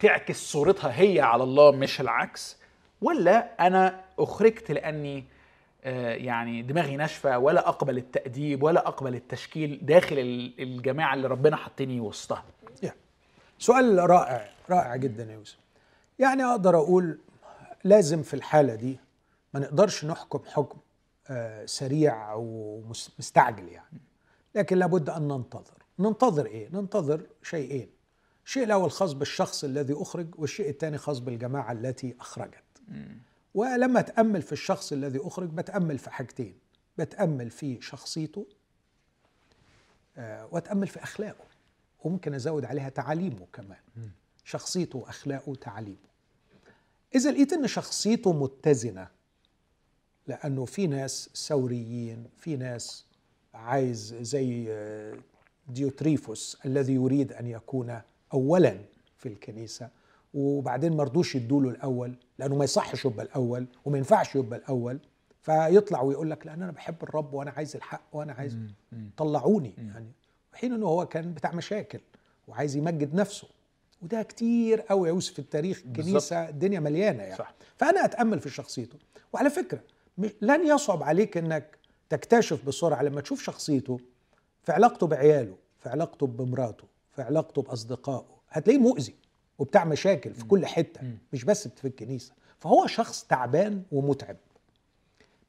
تعكس صورتها هي على الله مش العكس ولا أنا أخرجت لأني آه، يعني دماغي ناشفة ولا أقبل التأديب ولا أقبل التشكيل داخل ال- الجماعة اللي ربنا حطني وسطها. يعني سؤال رائع رائع جدا يا يوسف. يعني أقدر أقول لازم في الحالة دي ما نقدرش نحكم حكم. آه، سريع ومستعجل يعني. لكن لابد أن ننتظر. ننتظر إيه؟ ننتظر شيئين. الشيء الأول خاص بالشخص الذي أخرج والشيء الثاني خاص بالجماعة التي أخرجت. ولما اتامل في الشخص الذي أخرج بتأمل في حاجتين. بتأمل في شخصيته آه، واتامل في أخلاقه. وممكن أزود عليها تعاليمه كمان. شخصيته واخلاقه وتعاليمه إذا لقيت إن شخصيته متزنة لأنه في ناس ثوريين في ناس عايز زي آه، ديوتريفوس الذي يريد أن يكون اولا في الكنيسة وبعدين مرضوش يدوله الأول لأنه ما يصحش يبقى الأول وما ينفعش يبقى الأول فيطلع ويقول لك لأن أنا بحب الرب وأنا عايز الحق وأنا عايز طلعوني يعني. حين إنه هو كان بتاع مشاكل وعايز يمجد نفسه. وده كتير قوي يا يوسف في التاريخ الكنيسه الدنيا مليانة يعني. صح. فأنا أتأمل في شخصيته. وعلى فكرة لن يصعب عليك إنك تكتشف بسرعة لما تشوف شخصيته في علاقته بعياله في علاقته بمراته في علاقته بأصدقائه. هتلاقيه مؤذي وبتاع مشاكل في كل حتة مش بس في الكنيسة. فهو شخص تعبان ومتعب.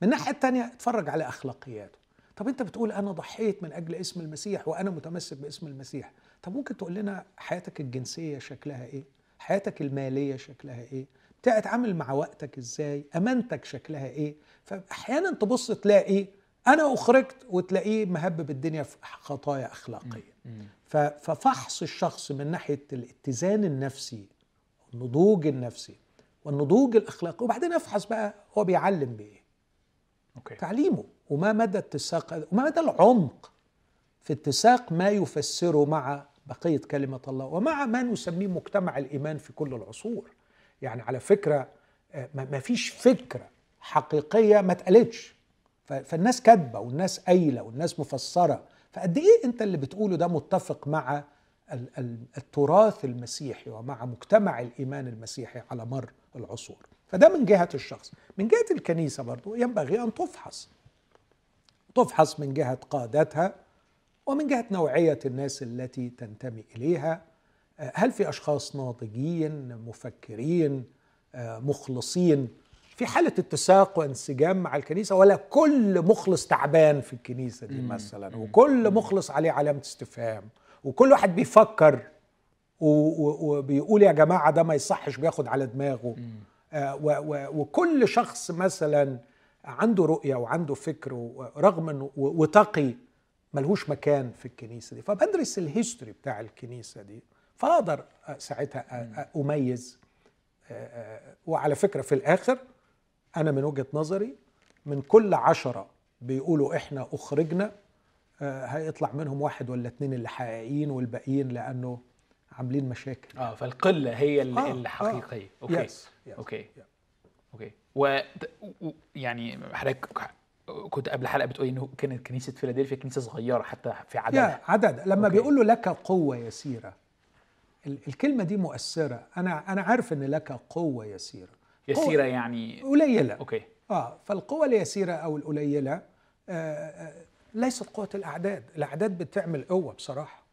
من الناحيه الثانية اتفرج على أخلاقياته. طب أنت بتقول أنا ضحيت من أجل اسم المسيح وأنا متمسك باسم المسيح. طب ممكن تقول لنا حياتك الجنسية شكلها إيه؟ حياتك المالية شكلها إيه؟ بتتعامل مع وقتك إزاي؟ أمانتك شكلها إيه؟ فأحيانا تبص تلاقي أنا أخرجت وتلاقيه مهبب الدنيا في خطايا أخلاقية. ففحص الشخص من ناحية الاتزان النفسي النضوج النفسي والنضوج الأخلاقي وبعدين أفحص بقى هو بيعلم بإيه؟ أوكي. تعليمه. وما مدى اتساق وما مدى العمق في اتساق ما يفسره مع بقية كلمة الله ومع ما نسميه مجتمع الإيمان في كل العصور. يعني على فكرة آه، ما فيش فكرة حقيقية ما اتقالتش. فالناس كاتبة والناس قايلة والناس مفسرة. فقد إيه أنت اللي بتقوله ده متفق مع ال- ال- التراث المسيحي ومع مجتمع الإيمان المسيحي على مر العصور؟ فده من جهة الشخص. من جهة الكنيسة برضو ينبغي أن تفحص. تفحص من جهة قادتها ومن جهة نوعية الناس التي تنتمي إليها. آه، هل في أشخاص ناضجين مفكرين آه، مخلصين في حالة اتساق وانسجام مع الكنيسة؟ ولا كل مخلص تعبان في الكنيسة دي مثلا؟ وكل مخلص عليه علامة استفهام. وكل واحد بيفكر وبيقول يا جماعة ده ما يصحش بياخد على دماغه. آه، وكل شخص مثلا عنده رؤية وعنده فكر رغم إنه وتقي ملهوش مكان في الكنيسة دي. فبدرس الهيستوري بتاع الكنيسة دي. فاقدر آه، ساعتها آه، آه، أميز آه، وعلى فكرة في الآخر أنا من وجهة نظري من كل عشرة بيقولوا إحنا أخرجنا آه، هيطلع منهم واحد ولا اتنين اللي حقيقيين والباقيين لأنه عاملين مشاكل. آه فالقلة هي ال- آه، الحقيقيه آه. Okay. Yes, yes. Okay. Okay. و يعني حضرتك كنت قبل الحلقة بتقولي إنه كانت كنيسة فيلادلفيا كنيسة صغيرة حتى في عددها يا عدد. لما okay. بيقول له لك قوة يسيرة ال- الكلمة دي مؤثرة أنا أنا عارف إن لك قوة يسيرة يسيرة يعني قليلة أوكي آه فالقوة اليسيرة أو القليلة آه آه ليست قوة الأعداد، الأعداد بتعمل قوة بصراحة.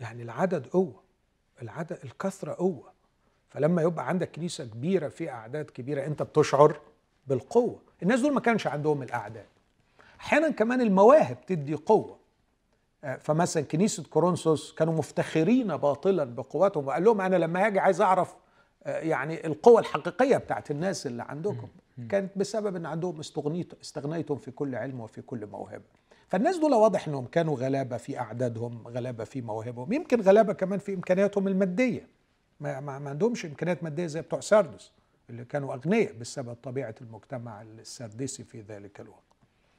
يعني العدد قوة، العدد الكثرة قوة. فلما يبقى عندك كنيسة كبيرة في أعداد كبيرة أنت بتشعر بالقوة، الناس دول ما كانش عندهم الأعداد. أحيانا كمان المواهب تدي قوة. فمثلا كنيسة كورنثوس كانوا مفتخرين باطلا بقوتهم وقال لهم أنا لما هاجي عايز أعرف آه، يعني القوة الحقيقية بتاعت الناس اللي عندكم. كانت بسبب إن عندهم استغنيت استغنيتم في كل علم وفي كل موهبة. فالناس دول واضح إنهم كانوا غلابة في أعدادهم غلابة في مواهبهم يمكن غلابة كمان في إمكانياتهم المادية. ما, ما, ما عندهمش إمكانيات مادية زي بتوع ساردس اللي كانوا أغنياء بسبب طبيعة المجتمع السردسي في ذلك الوقت.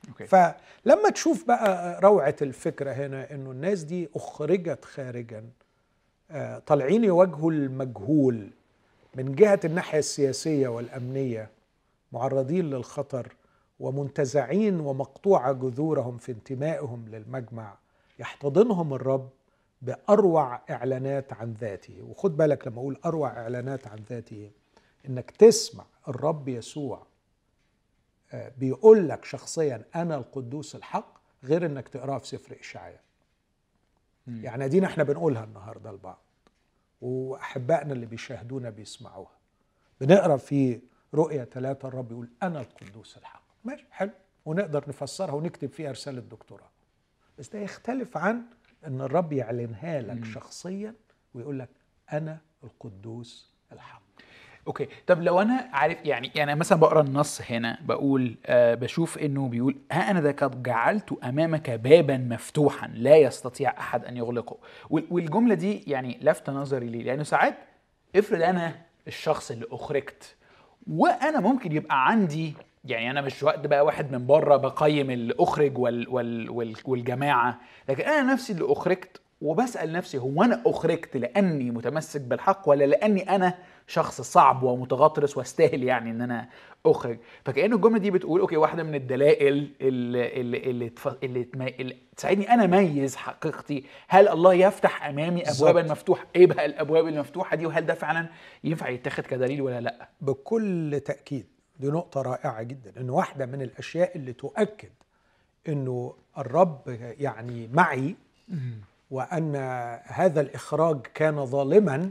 أوكي. فلما تشوف بقى روعة الفكرة هنا إنه الناس دي أخرجت خارجا آه، طالعين يواجهوا المجهول من جهة الناحية السياسية والأمنية معرضين للخطر ومنتزعين ومقطوعة جذورهم في انتمائهم للمجمع يحتضنهم الرب بأروع إعلانات عن ذاته. وخد بالك لما أقول أروع إعلانات عن ذاته إنك تسمع الرب يسوع بيقول لك شخصيا أنا القدوس الحق غير إنك تقرأه في سفر إشعياء مم. يعني ادينا إحنا بنقولها النهارده لبعض وأحبائنا اللي بيشاهدونا بيسمعوها. بنقرأ في رؤيا ثلاثة الرب يقول أنا القدوس الحق. ماشي حلو. ونقدر نفسرها ونكتب فيها رسالة دكتوراه. بس ده يختلف عن إن الرب يعلنها لك. شخصيا ويقول لك أنا القدوس الحق. Okay. طب لو أنا عارف يعني يعني مثلا بقرأ النص هنا بقول آه بشوف إنه بيقول ها أنا ذا قد جعلت أمامك بابا مفتوحا لا يستطيع أحد أن يغلقه. وال- والجملة دي يعني لفت نظري ليه؟ لأنه ساعات افرض أنا الشخص اللي أخرجت وأنا ممكن يبقى عندي يعني أنا مش وقت بقى واحد من بره بقيم اللي اخرج وال وال وال والجماعة لكن أنا نفسي اللي أخرجت وبسأل نفسي هو أنا أخرجت لأني متمسك بالحق ولا لأني أنا شخص صعب ومتغطرس واستاهل يعني إن أنا أخرج؟ فكأن الجملة دي بتقول أوكي واحدة من الدلائل اللي اللي اللي. اللي, تساعدني أنا أميز حقيقتي. هل الله يفتح أمامي ابوابا بالظبط. مفتوحة؟ إيه بقى الأبواب المفتوحة دي؟ وهل ده فعلا ينفع يتاخد كدليل ولا لأ؟ بكل تأكيد دي نقطة رائعة جدا إن واحدة من الأشياء اللي تؤكد إنه الرب يعني معي وأن هذا الإخراج كان ظالما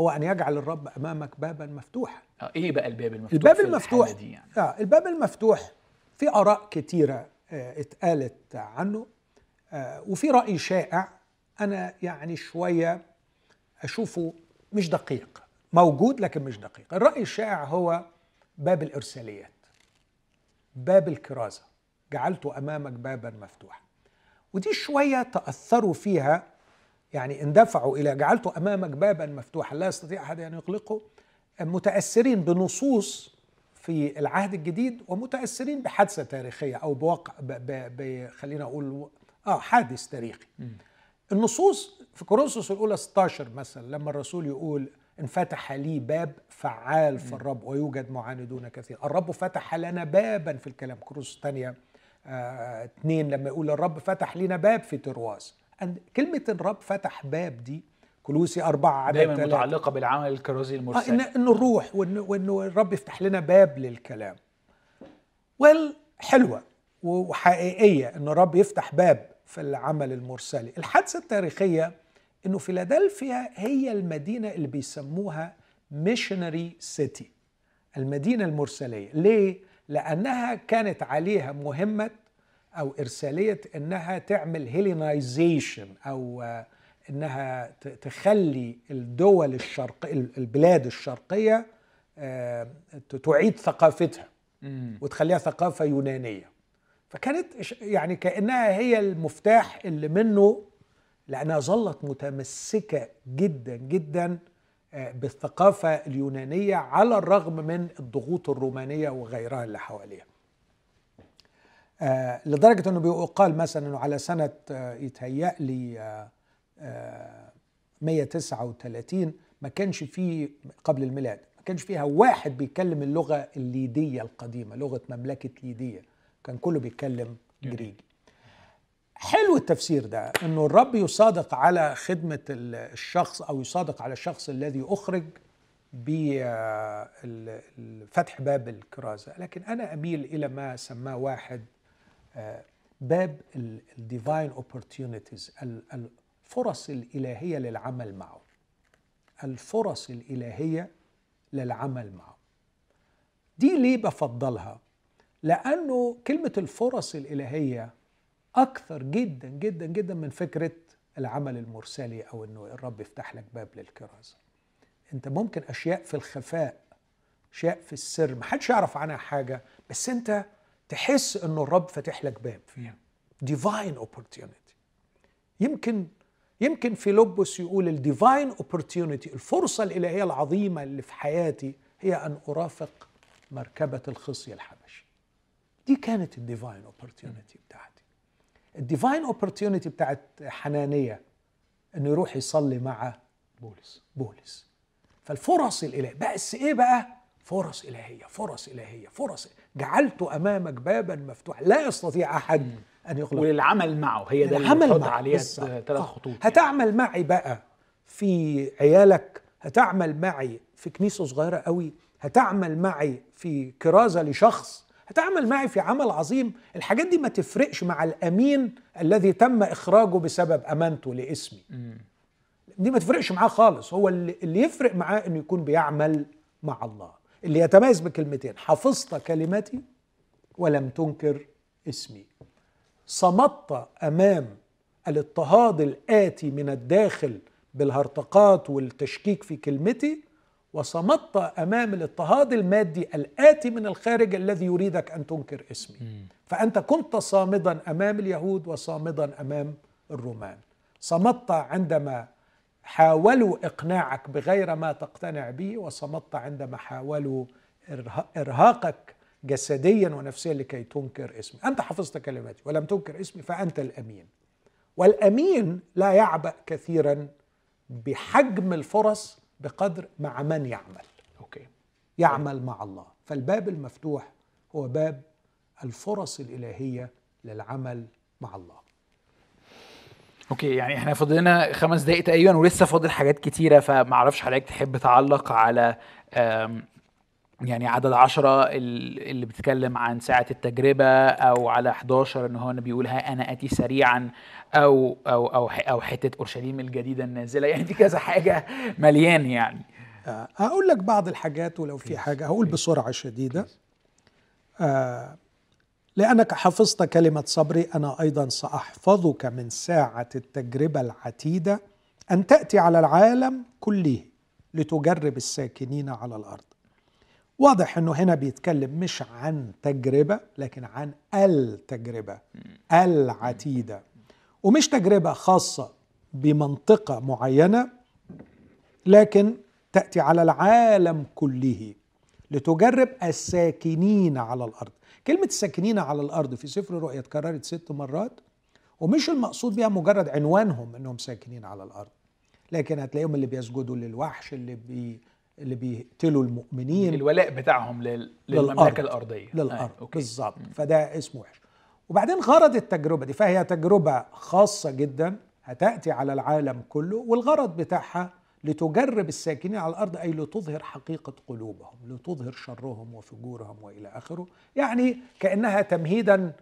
هو أن يجعل الرب أمامك بابا مفتوحا. آه، إيه بقى الباب المفتوح الباب في المفتوح؟ دي يعني؟ آه الباب المفتوح في آراء كتيرة آه اتقالت عنه آه وفي رأي شائع. أنا يعني شوية أشوفه مش دقيق موجود لكن مش دقيق. الرأي الشائع هو باب الإرساليات باب الكرازة. جعلت أمامك بابا مفتوحا. ودي شوية تأثروا فيها يعني اندفعوا إلى جعلت أمامك بابا مفتوحا لا يستطيع أحد أن يغلقه متأثرين بنصوص في العهد الجديد ومتأثرين بحادثة تاريخية أو بواقع خلينا أقول آه حادث تاريخي. النصوص في كورنثوس الأولى 16 مثلا لما الرسول يقول انفتح لي باب فعال في الرب ويوجد معاندون كثير. الرب فتح لنا بابا في الكلام كورنثوس الثانية آه اثنين لما يقول الرب فتح لنا باب في ترواس أن- كلمة الرب فتح باب دي كولوسي أربعة عدد دايما ثلاثة. متعلقة بالعمل الكرازي آه المرسل. إن, إن الروح وإن, وإنه الرب يفتح لنا باب للكلام. Well حلوة وحقيقية إن الرب يفتح باب في العمل المرسلي. الحادثة التاريخية إنه فيلادلفيا هي المدينة اللي بيسموها missionary city المدينة المرسلية. ليه؟ لأنها كانت عليها مهمة أو إرسالية إنها تعمل Hellenization أو آه، إنها ت- تخلي الدول الشرق البلاد الشرقية آه، تعيد ثقافتها. وتخليها ثقافة يونانية فكانت يعني كأنها هي المفتاح اللي منه لأنها ظلت متمسكة جدا جدا بالثقافة اليونانية على الرغم من الضغوط الرومانية وغيرها اللي حواليها. آه، لدرجة أنه بيقال مثلا أنه على سنة آه، يتهيأ لي 139 ما كانش فيه قبل الميلاد ما كانش فيها واحد بيتكلم اللغة الليدية القديمة لغة مملكة ليدية. كان كله بيتكلم جريجي. حلو التفسير ده إنه الرب يصادق على خدمة الشخص أو يصادق على الشخص الذي أخرج بفتح باب الكرازة. لكن أنا أميل إلى ما سماه واحد آه، باب ال divine opportunities الفرص الإلهية للعمل معه. الفرص الإلهية للعمل معه. دي ليه بفضلها؟ لأنه كلمة الفرص الإلهية أكثر جدا جدا جدا من فكرة العمل المرسلي أو إنه الرب يفتح لك باب للكرازة. أنت ممكن أشياء في الخفاء أشياء في السر ما حدش يعرف عنها حاجة بس أنت تحس إنه الرب فاتح لك باب. فيها divine opportunity يمكن يمكن فيلبس يقول ال divine opportunity الفرصة الإلهية العظيمة اللي في حياتي هي أن أرافق مركبة الخصي الحبشي. دي كانت ال divine opportunity بتاعتي. ال divine opportunity بتاعت حنانية إنه يروح يصلي مع بولس. بولس. فالفرص الإلهية. بس إيه بقى؟ فرص إلهية فرص إلهية فرص. جعلت أمامك بابا مفتوحا. لا يستطيع أحد أن يغلق وللعمل معه. هي ده العمل اللي عليها ثلاث. خطوط. هتعمل معي بقى في عيالك؟ هتعمل معي في كنيسة صغيرة قوي؟ هتعمل معي في كرازة لشخص؟ هتعمل معي في عمل عظيم؟ الحاجات دي ما تفرقش مع الأمين الذي تم إخراجه بسبب أمانته لاسمي. دي ما تفرقش معاه خالص. هو اللي يفرق معاه إنه يكون بيعمل مع الله. اللي يتميز بكلمتين حفظت كلمتي ولم تنكر اسمي. صمت أمام الاضطهاد الآتي من الداخل بالهرطقات والتشكيك في كلمتي وصمت أمام الاضطهاد المادي الآتي من الخارج الذي يريدك أن تنكر اسمي. فأنت كنت صامدا أمام اليهود وصامدا أمام الرومان. صمت عندما حاولوا إقناعك بغير ما تقتنع به وصمت عندما حاولوا إرهاقك جسديا ونفسيا لكي تنكر اسمي. أنت حفظت كلماتي ولم تنكر اسمي فأنت الأمين. والأمين لا يعبأ كثيرا بحجم الفرص بقدر مع من يعمل. أوكي. يعمل مع الله. فالباب المفتوح هو باب الفرص الإلهية للعمل مع الله. أوكي يعني إحنا فاضلنا خمس دقائق تقريبا ولسه فاضل حاجات كتيرة فما أعرفش حضرتك تحب تعلق على يعني عدد عشرة اللي بتتكلم عن ساعة التجربة أو على 11 إن هو بيقول ها أنا آتي سريعا أو أو أو أو حتة أورشليم الجديدة النازلة. يعني دي كذا حاجة مليان يعني. آه، هقول لك بعض الحاجات ولو في حاجة. هقول بسرعة شديدة. آه لأنك حفظت كلمة صبري أنا أيضا سأحفظك من ساعة التجربة العتيدة أن تأتي على العالم كله لتجرب الساكنين على الأرض. واضح إنه هنا بيتكلم مش عن تجربة لكن عن التجربة العتيدة. ومش تجربة خاصة بمنطقة معينة لكن تأتي على العالم كله لتجرب الساكنين على الأرض. كلمة الساكنين على الأرض في سفر الرؤيا اتكررت ست مرات ومش المقصود بها مجرد عنوانهم إنهم ساكنين على الأرض. لكن هتلاقيهم اللي بيسجدوا للوحش اللي بي اللي بيقتلوا المؤمنين الولاء بتاعهم لل... للمملكة الأرضية. للأرض آه. بالظبط. فده اسمه وحش. وبعدين غرض التجربة دي فهي تجربة خاصة جدا هتأتي على العالم كله والغرض بتاعها لتجرب الساكنين على الأرض أي لتظهر حقيقة قلوبهم لتظهر شرهم وفجورهم وإلى آخره. يعني كأنها تمهيدا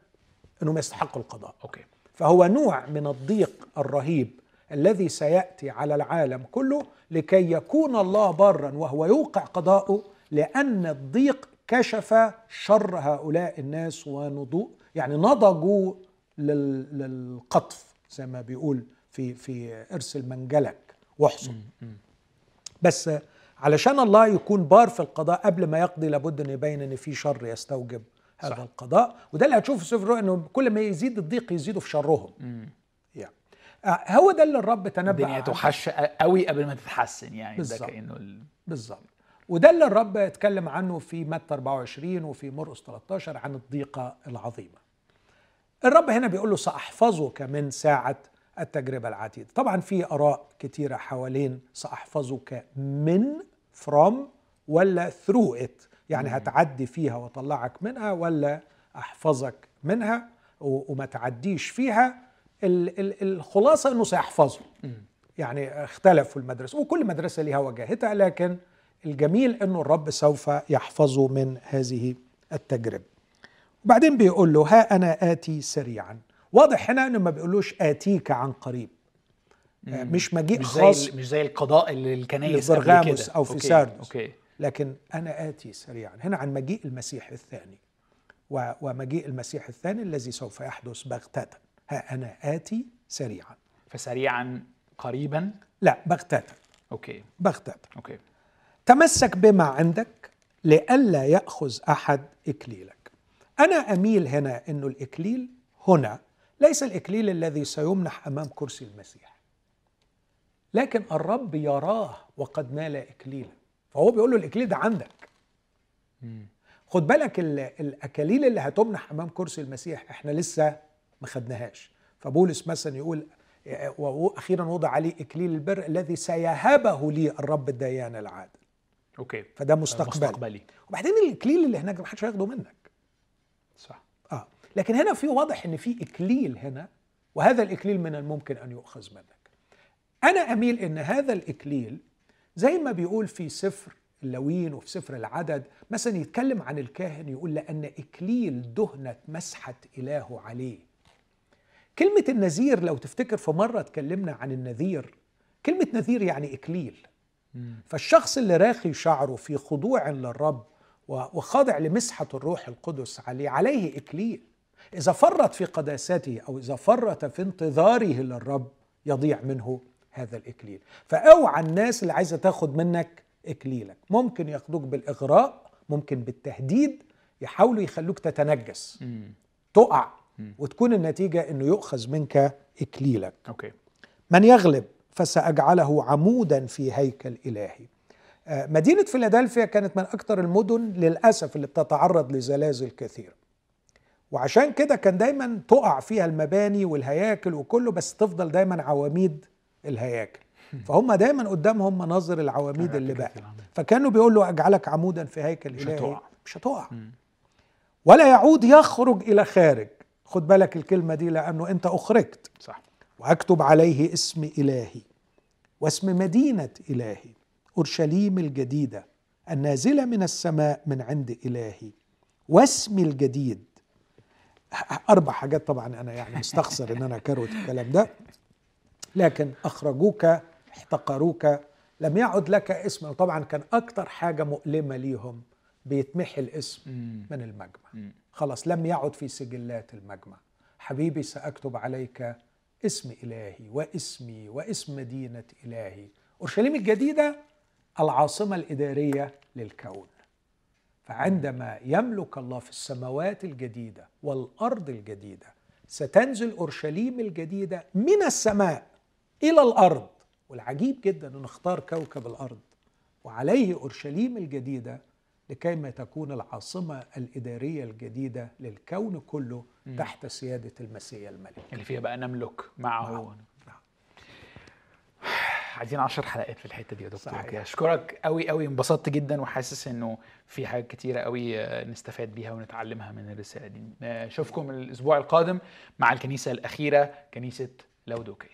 انهم يستحقوا القضاء. أوكي. فهو نوع من الضيق الرهيب الذي سيأتي على العالم كله لكي يكون الله برا وهو يوقع قضاءه لأن الضيق كشف شر هؤلاء الناس ونضوء يعني نضجوا للقطف زي ما بيقول في في ارسل منجلك واحصن بس علشان الله يكون بار في القضاء قبل ما يقضي لابد أن يبين أن في شر يستوجب هذا صح. القضاء. وده اللي هتشوفه في سفر إنه كل ما يزيد الضيق يزيدوا في شرهم. هو ده اللي الرب تنبأ الدنيا. توحش قوي قبل ما تتحسن يعني بالظبط. ده كأنه ال... بالظبط. وده اللي الرب اتكلم عنه في متى 24 وفي مرقس 13 عن الضيقة العظيمة. الرب هنا بيقول له سأحفظك من ساعة التجربة العتيدة. طبعا في آراء كتيرة حوالين سأحفظك من from ولا through it. يعني هتعدي فيها وأطلعك منها ولا أحفظك منها وما تعديش فيها. ال- ال- الخلاصة إنه سيحفظه. يعني اختلفوا المدرسة وكل مدرسة لها وجاهتها لكن الجميل إنه الرب سوف يحفظه من هذه التجربة. وبعدين بيقول له ها أنا آتي سريعا. واضح هنا إنه ما بيقولوش آتيك عن قريب. آه، مش مجيء مش خاص زي مش زي القضاء اللي الكنائس لبرغاموس. أو في ساردس. لكن أنا آتي سريعا. هنا عن مجيء المسيح الثاني. ومجيء المسيح الثاني الذي سوف يحدث بغتة. ها أنا آتي سريعا. فسريعا قريبا؟ لا بغتة okay. بغتة okay. تمسك بما عندك لئلا يأخذ أحد إكليلك. أنا أميل هنا انه الإكليل هنا. ليس الإكليل الذي سيمنح أمام كرسي المسيح. لكن الرب يراه وقد نال إكليلا. فهو بيقول له الإكليل ده عندك. خد بالك ال- الأكاليل اللي هتمنح أمام كرسي المسيح إحنا لسه ما خدناهاش. فبولس مثلا يقول وأخيرا وضع عليه إكليل البر الذي سيهبه لي الرب الديان العادل. Okay. فده مستقبل مستقبلي. وبعدين الإكليل اللي هناك ده محدش هياخده منك. صح. آه. لكن هنا في واضح إن في إكليل هنا وهذا الإكليل من الممكن أن يؤخذ منك. أنا أميل إن هذا الإكليل زي ما بيقول في سفر اللاويين وفي سفر العدد مثلا يتكلم عن الكاهن يقول لأن إكليل دهن مسحة إلهه عليه. كلمة النذير لو تفتكر في مرة اتكلمنا عن النذير كلمة نذير يعني إكليل. فالشخص اللي راخي شعره في خضوع للرب وخاضع لمسحة الروح القدس عليه عليه إكليل. إذا فرط في قداسته أو إذا فرط في انتظاره للرب يضيع منه هذا الإكليل. فأوعى الناس اللي عايزة تاخد منك إكليلك. ممكن ياخدوك بالإغراء ممكن بالتهديد يحاولوا يخلوك تتنجس. تقع. وتكون النتيجة أنه يؤخذ منك إكليلك. Okay. من يغلب فسأجعله عمودا في هيكل إلهي. آه، مدينة فيلادلفيا كانت من أكثر المدن للأسف اللي بتتعرض لزلازل كثيرة وعشان كده كان دايما تقع فيها المباني والهياكل وكله بس تفضل دايما عواميد الهياكل. فهم دايما قدامهم مناظر العواميد اللي بقى. فكانوا بيقول له أجعلك عمودا في هيكل مش إلهي. هتقع. مش هتقع. ولا يعود يخرج إلى خارج. خد بالك الكلمة دي لأنه أنت أخرجت. صح. واكتب عليه اسم إلهي واسم مدينة إلهي أورشليم الجديدة النازلة من السماء من عند إلهي واسمي الجديد. أربع حاجات طبعا أنا يعني مستخسر إن أنا كروت الكلام ده. لكن أخرجوك احتقروك لم يعد لك اسم. طبعا كان أكتر حاجة مؤلمة ليهم بيتمحي الاسم من المجمع. خلاص لم يعد في سجلات المجمع. حبيبي سأكتب عليك اسم إلهي واسمي واسم مدينة إلهي. أورشليم الجديدة العاصمة الإدارية للكون. فعندما يملك الله في السماوات الجديدة والأرض الجديدة ستنزل أورشليم الجديدة من السماء إلى الأرض. والعجيب جدا إن اختار كوكب الأرض وعليه أورشليم الجديدة لكيما تكون العاصمة الإدارية الجديدة للكون كله تحت سيادة المسيح الملك. اللي فيها بقى نملك معه. نعم. نعم. عايزين عشر حلقات في الحتة دي يا دكتور. صحيح. أشكرك قوي قوي انبسطت جدا وحاسس إنه في حاجات كتيرة قوي آه، نستفاد بيها ونتعلمها من الرسالة دي. آه، أشوفكم الأسبوع القادم مع الكنيسة الأخيرة كنيسة لودوكيه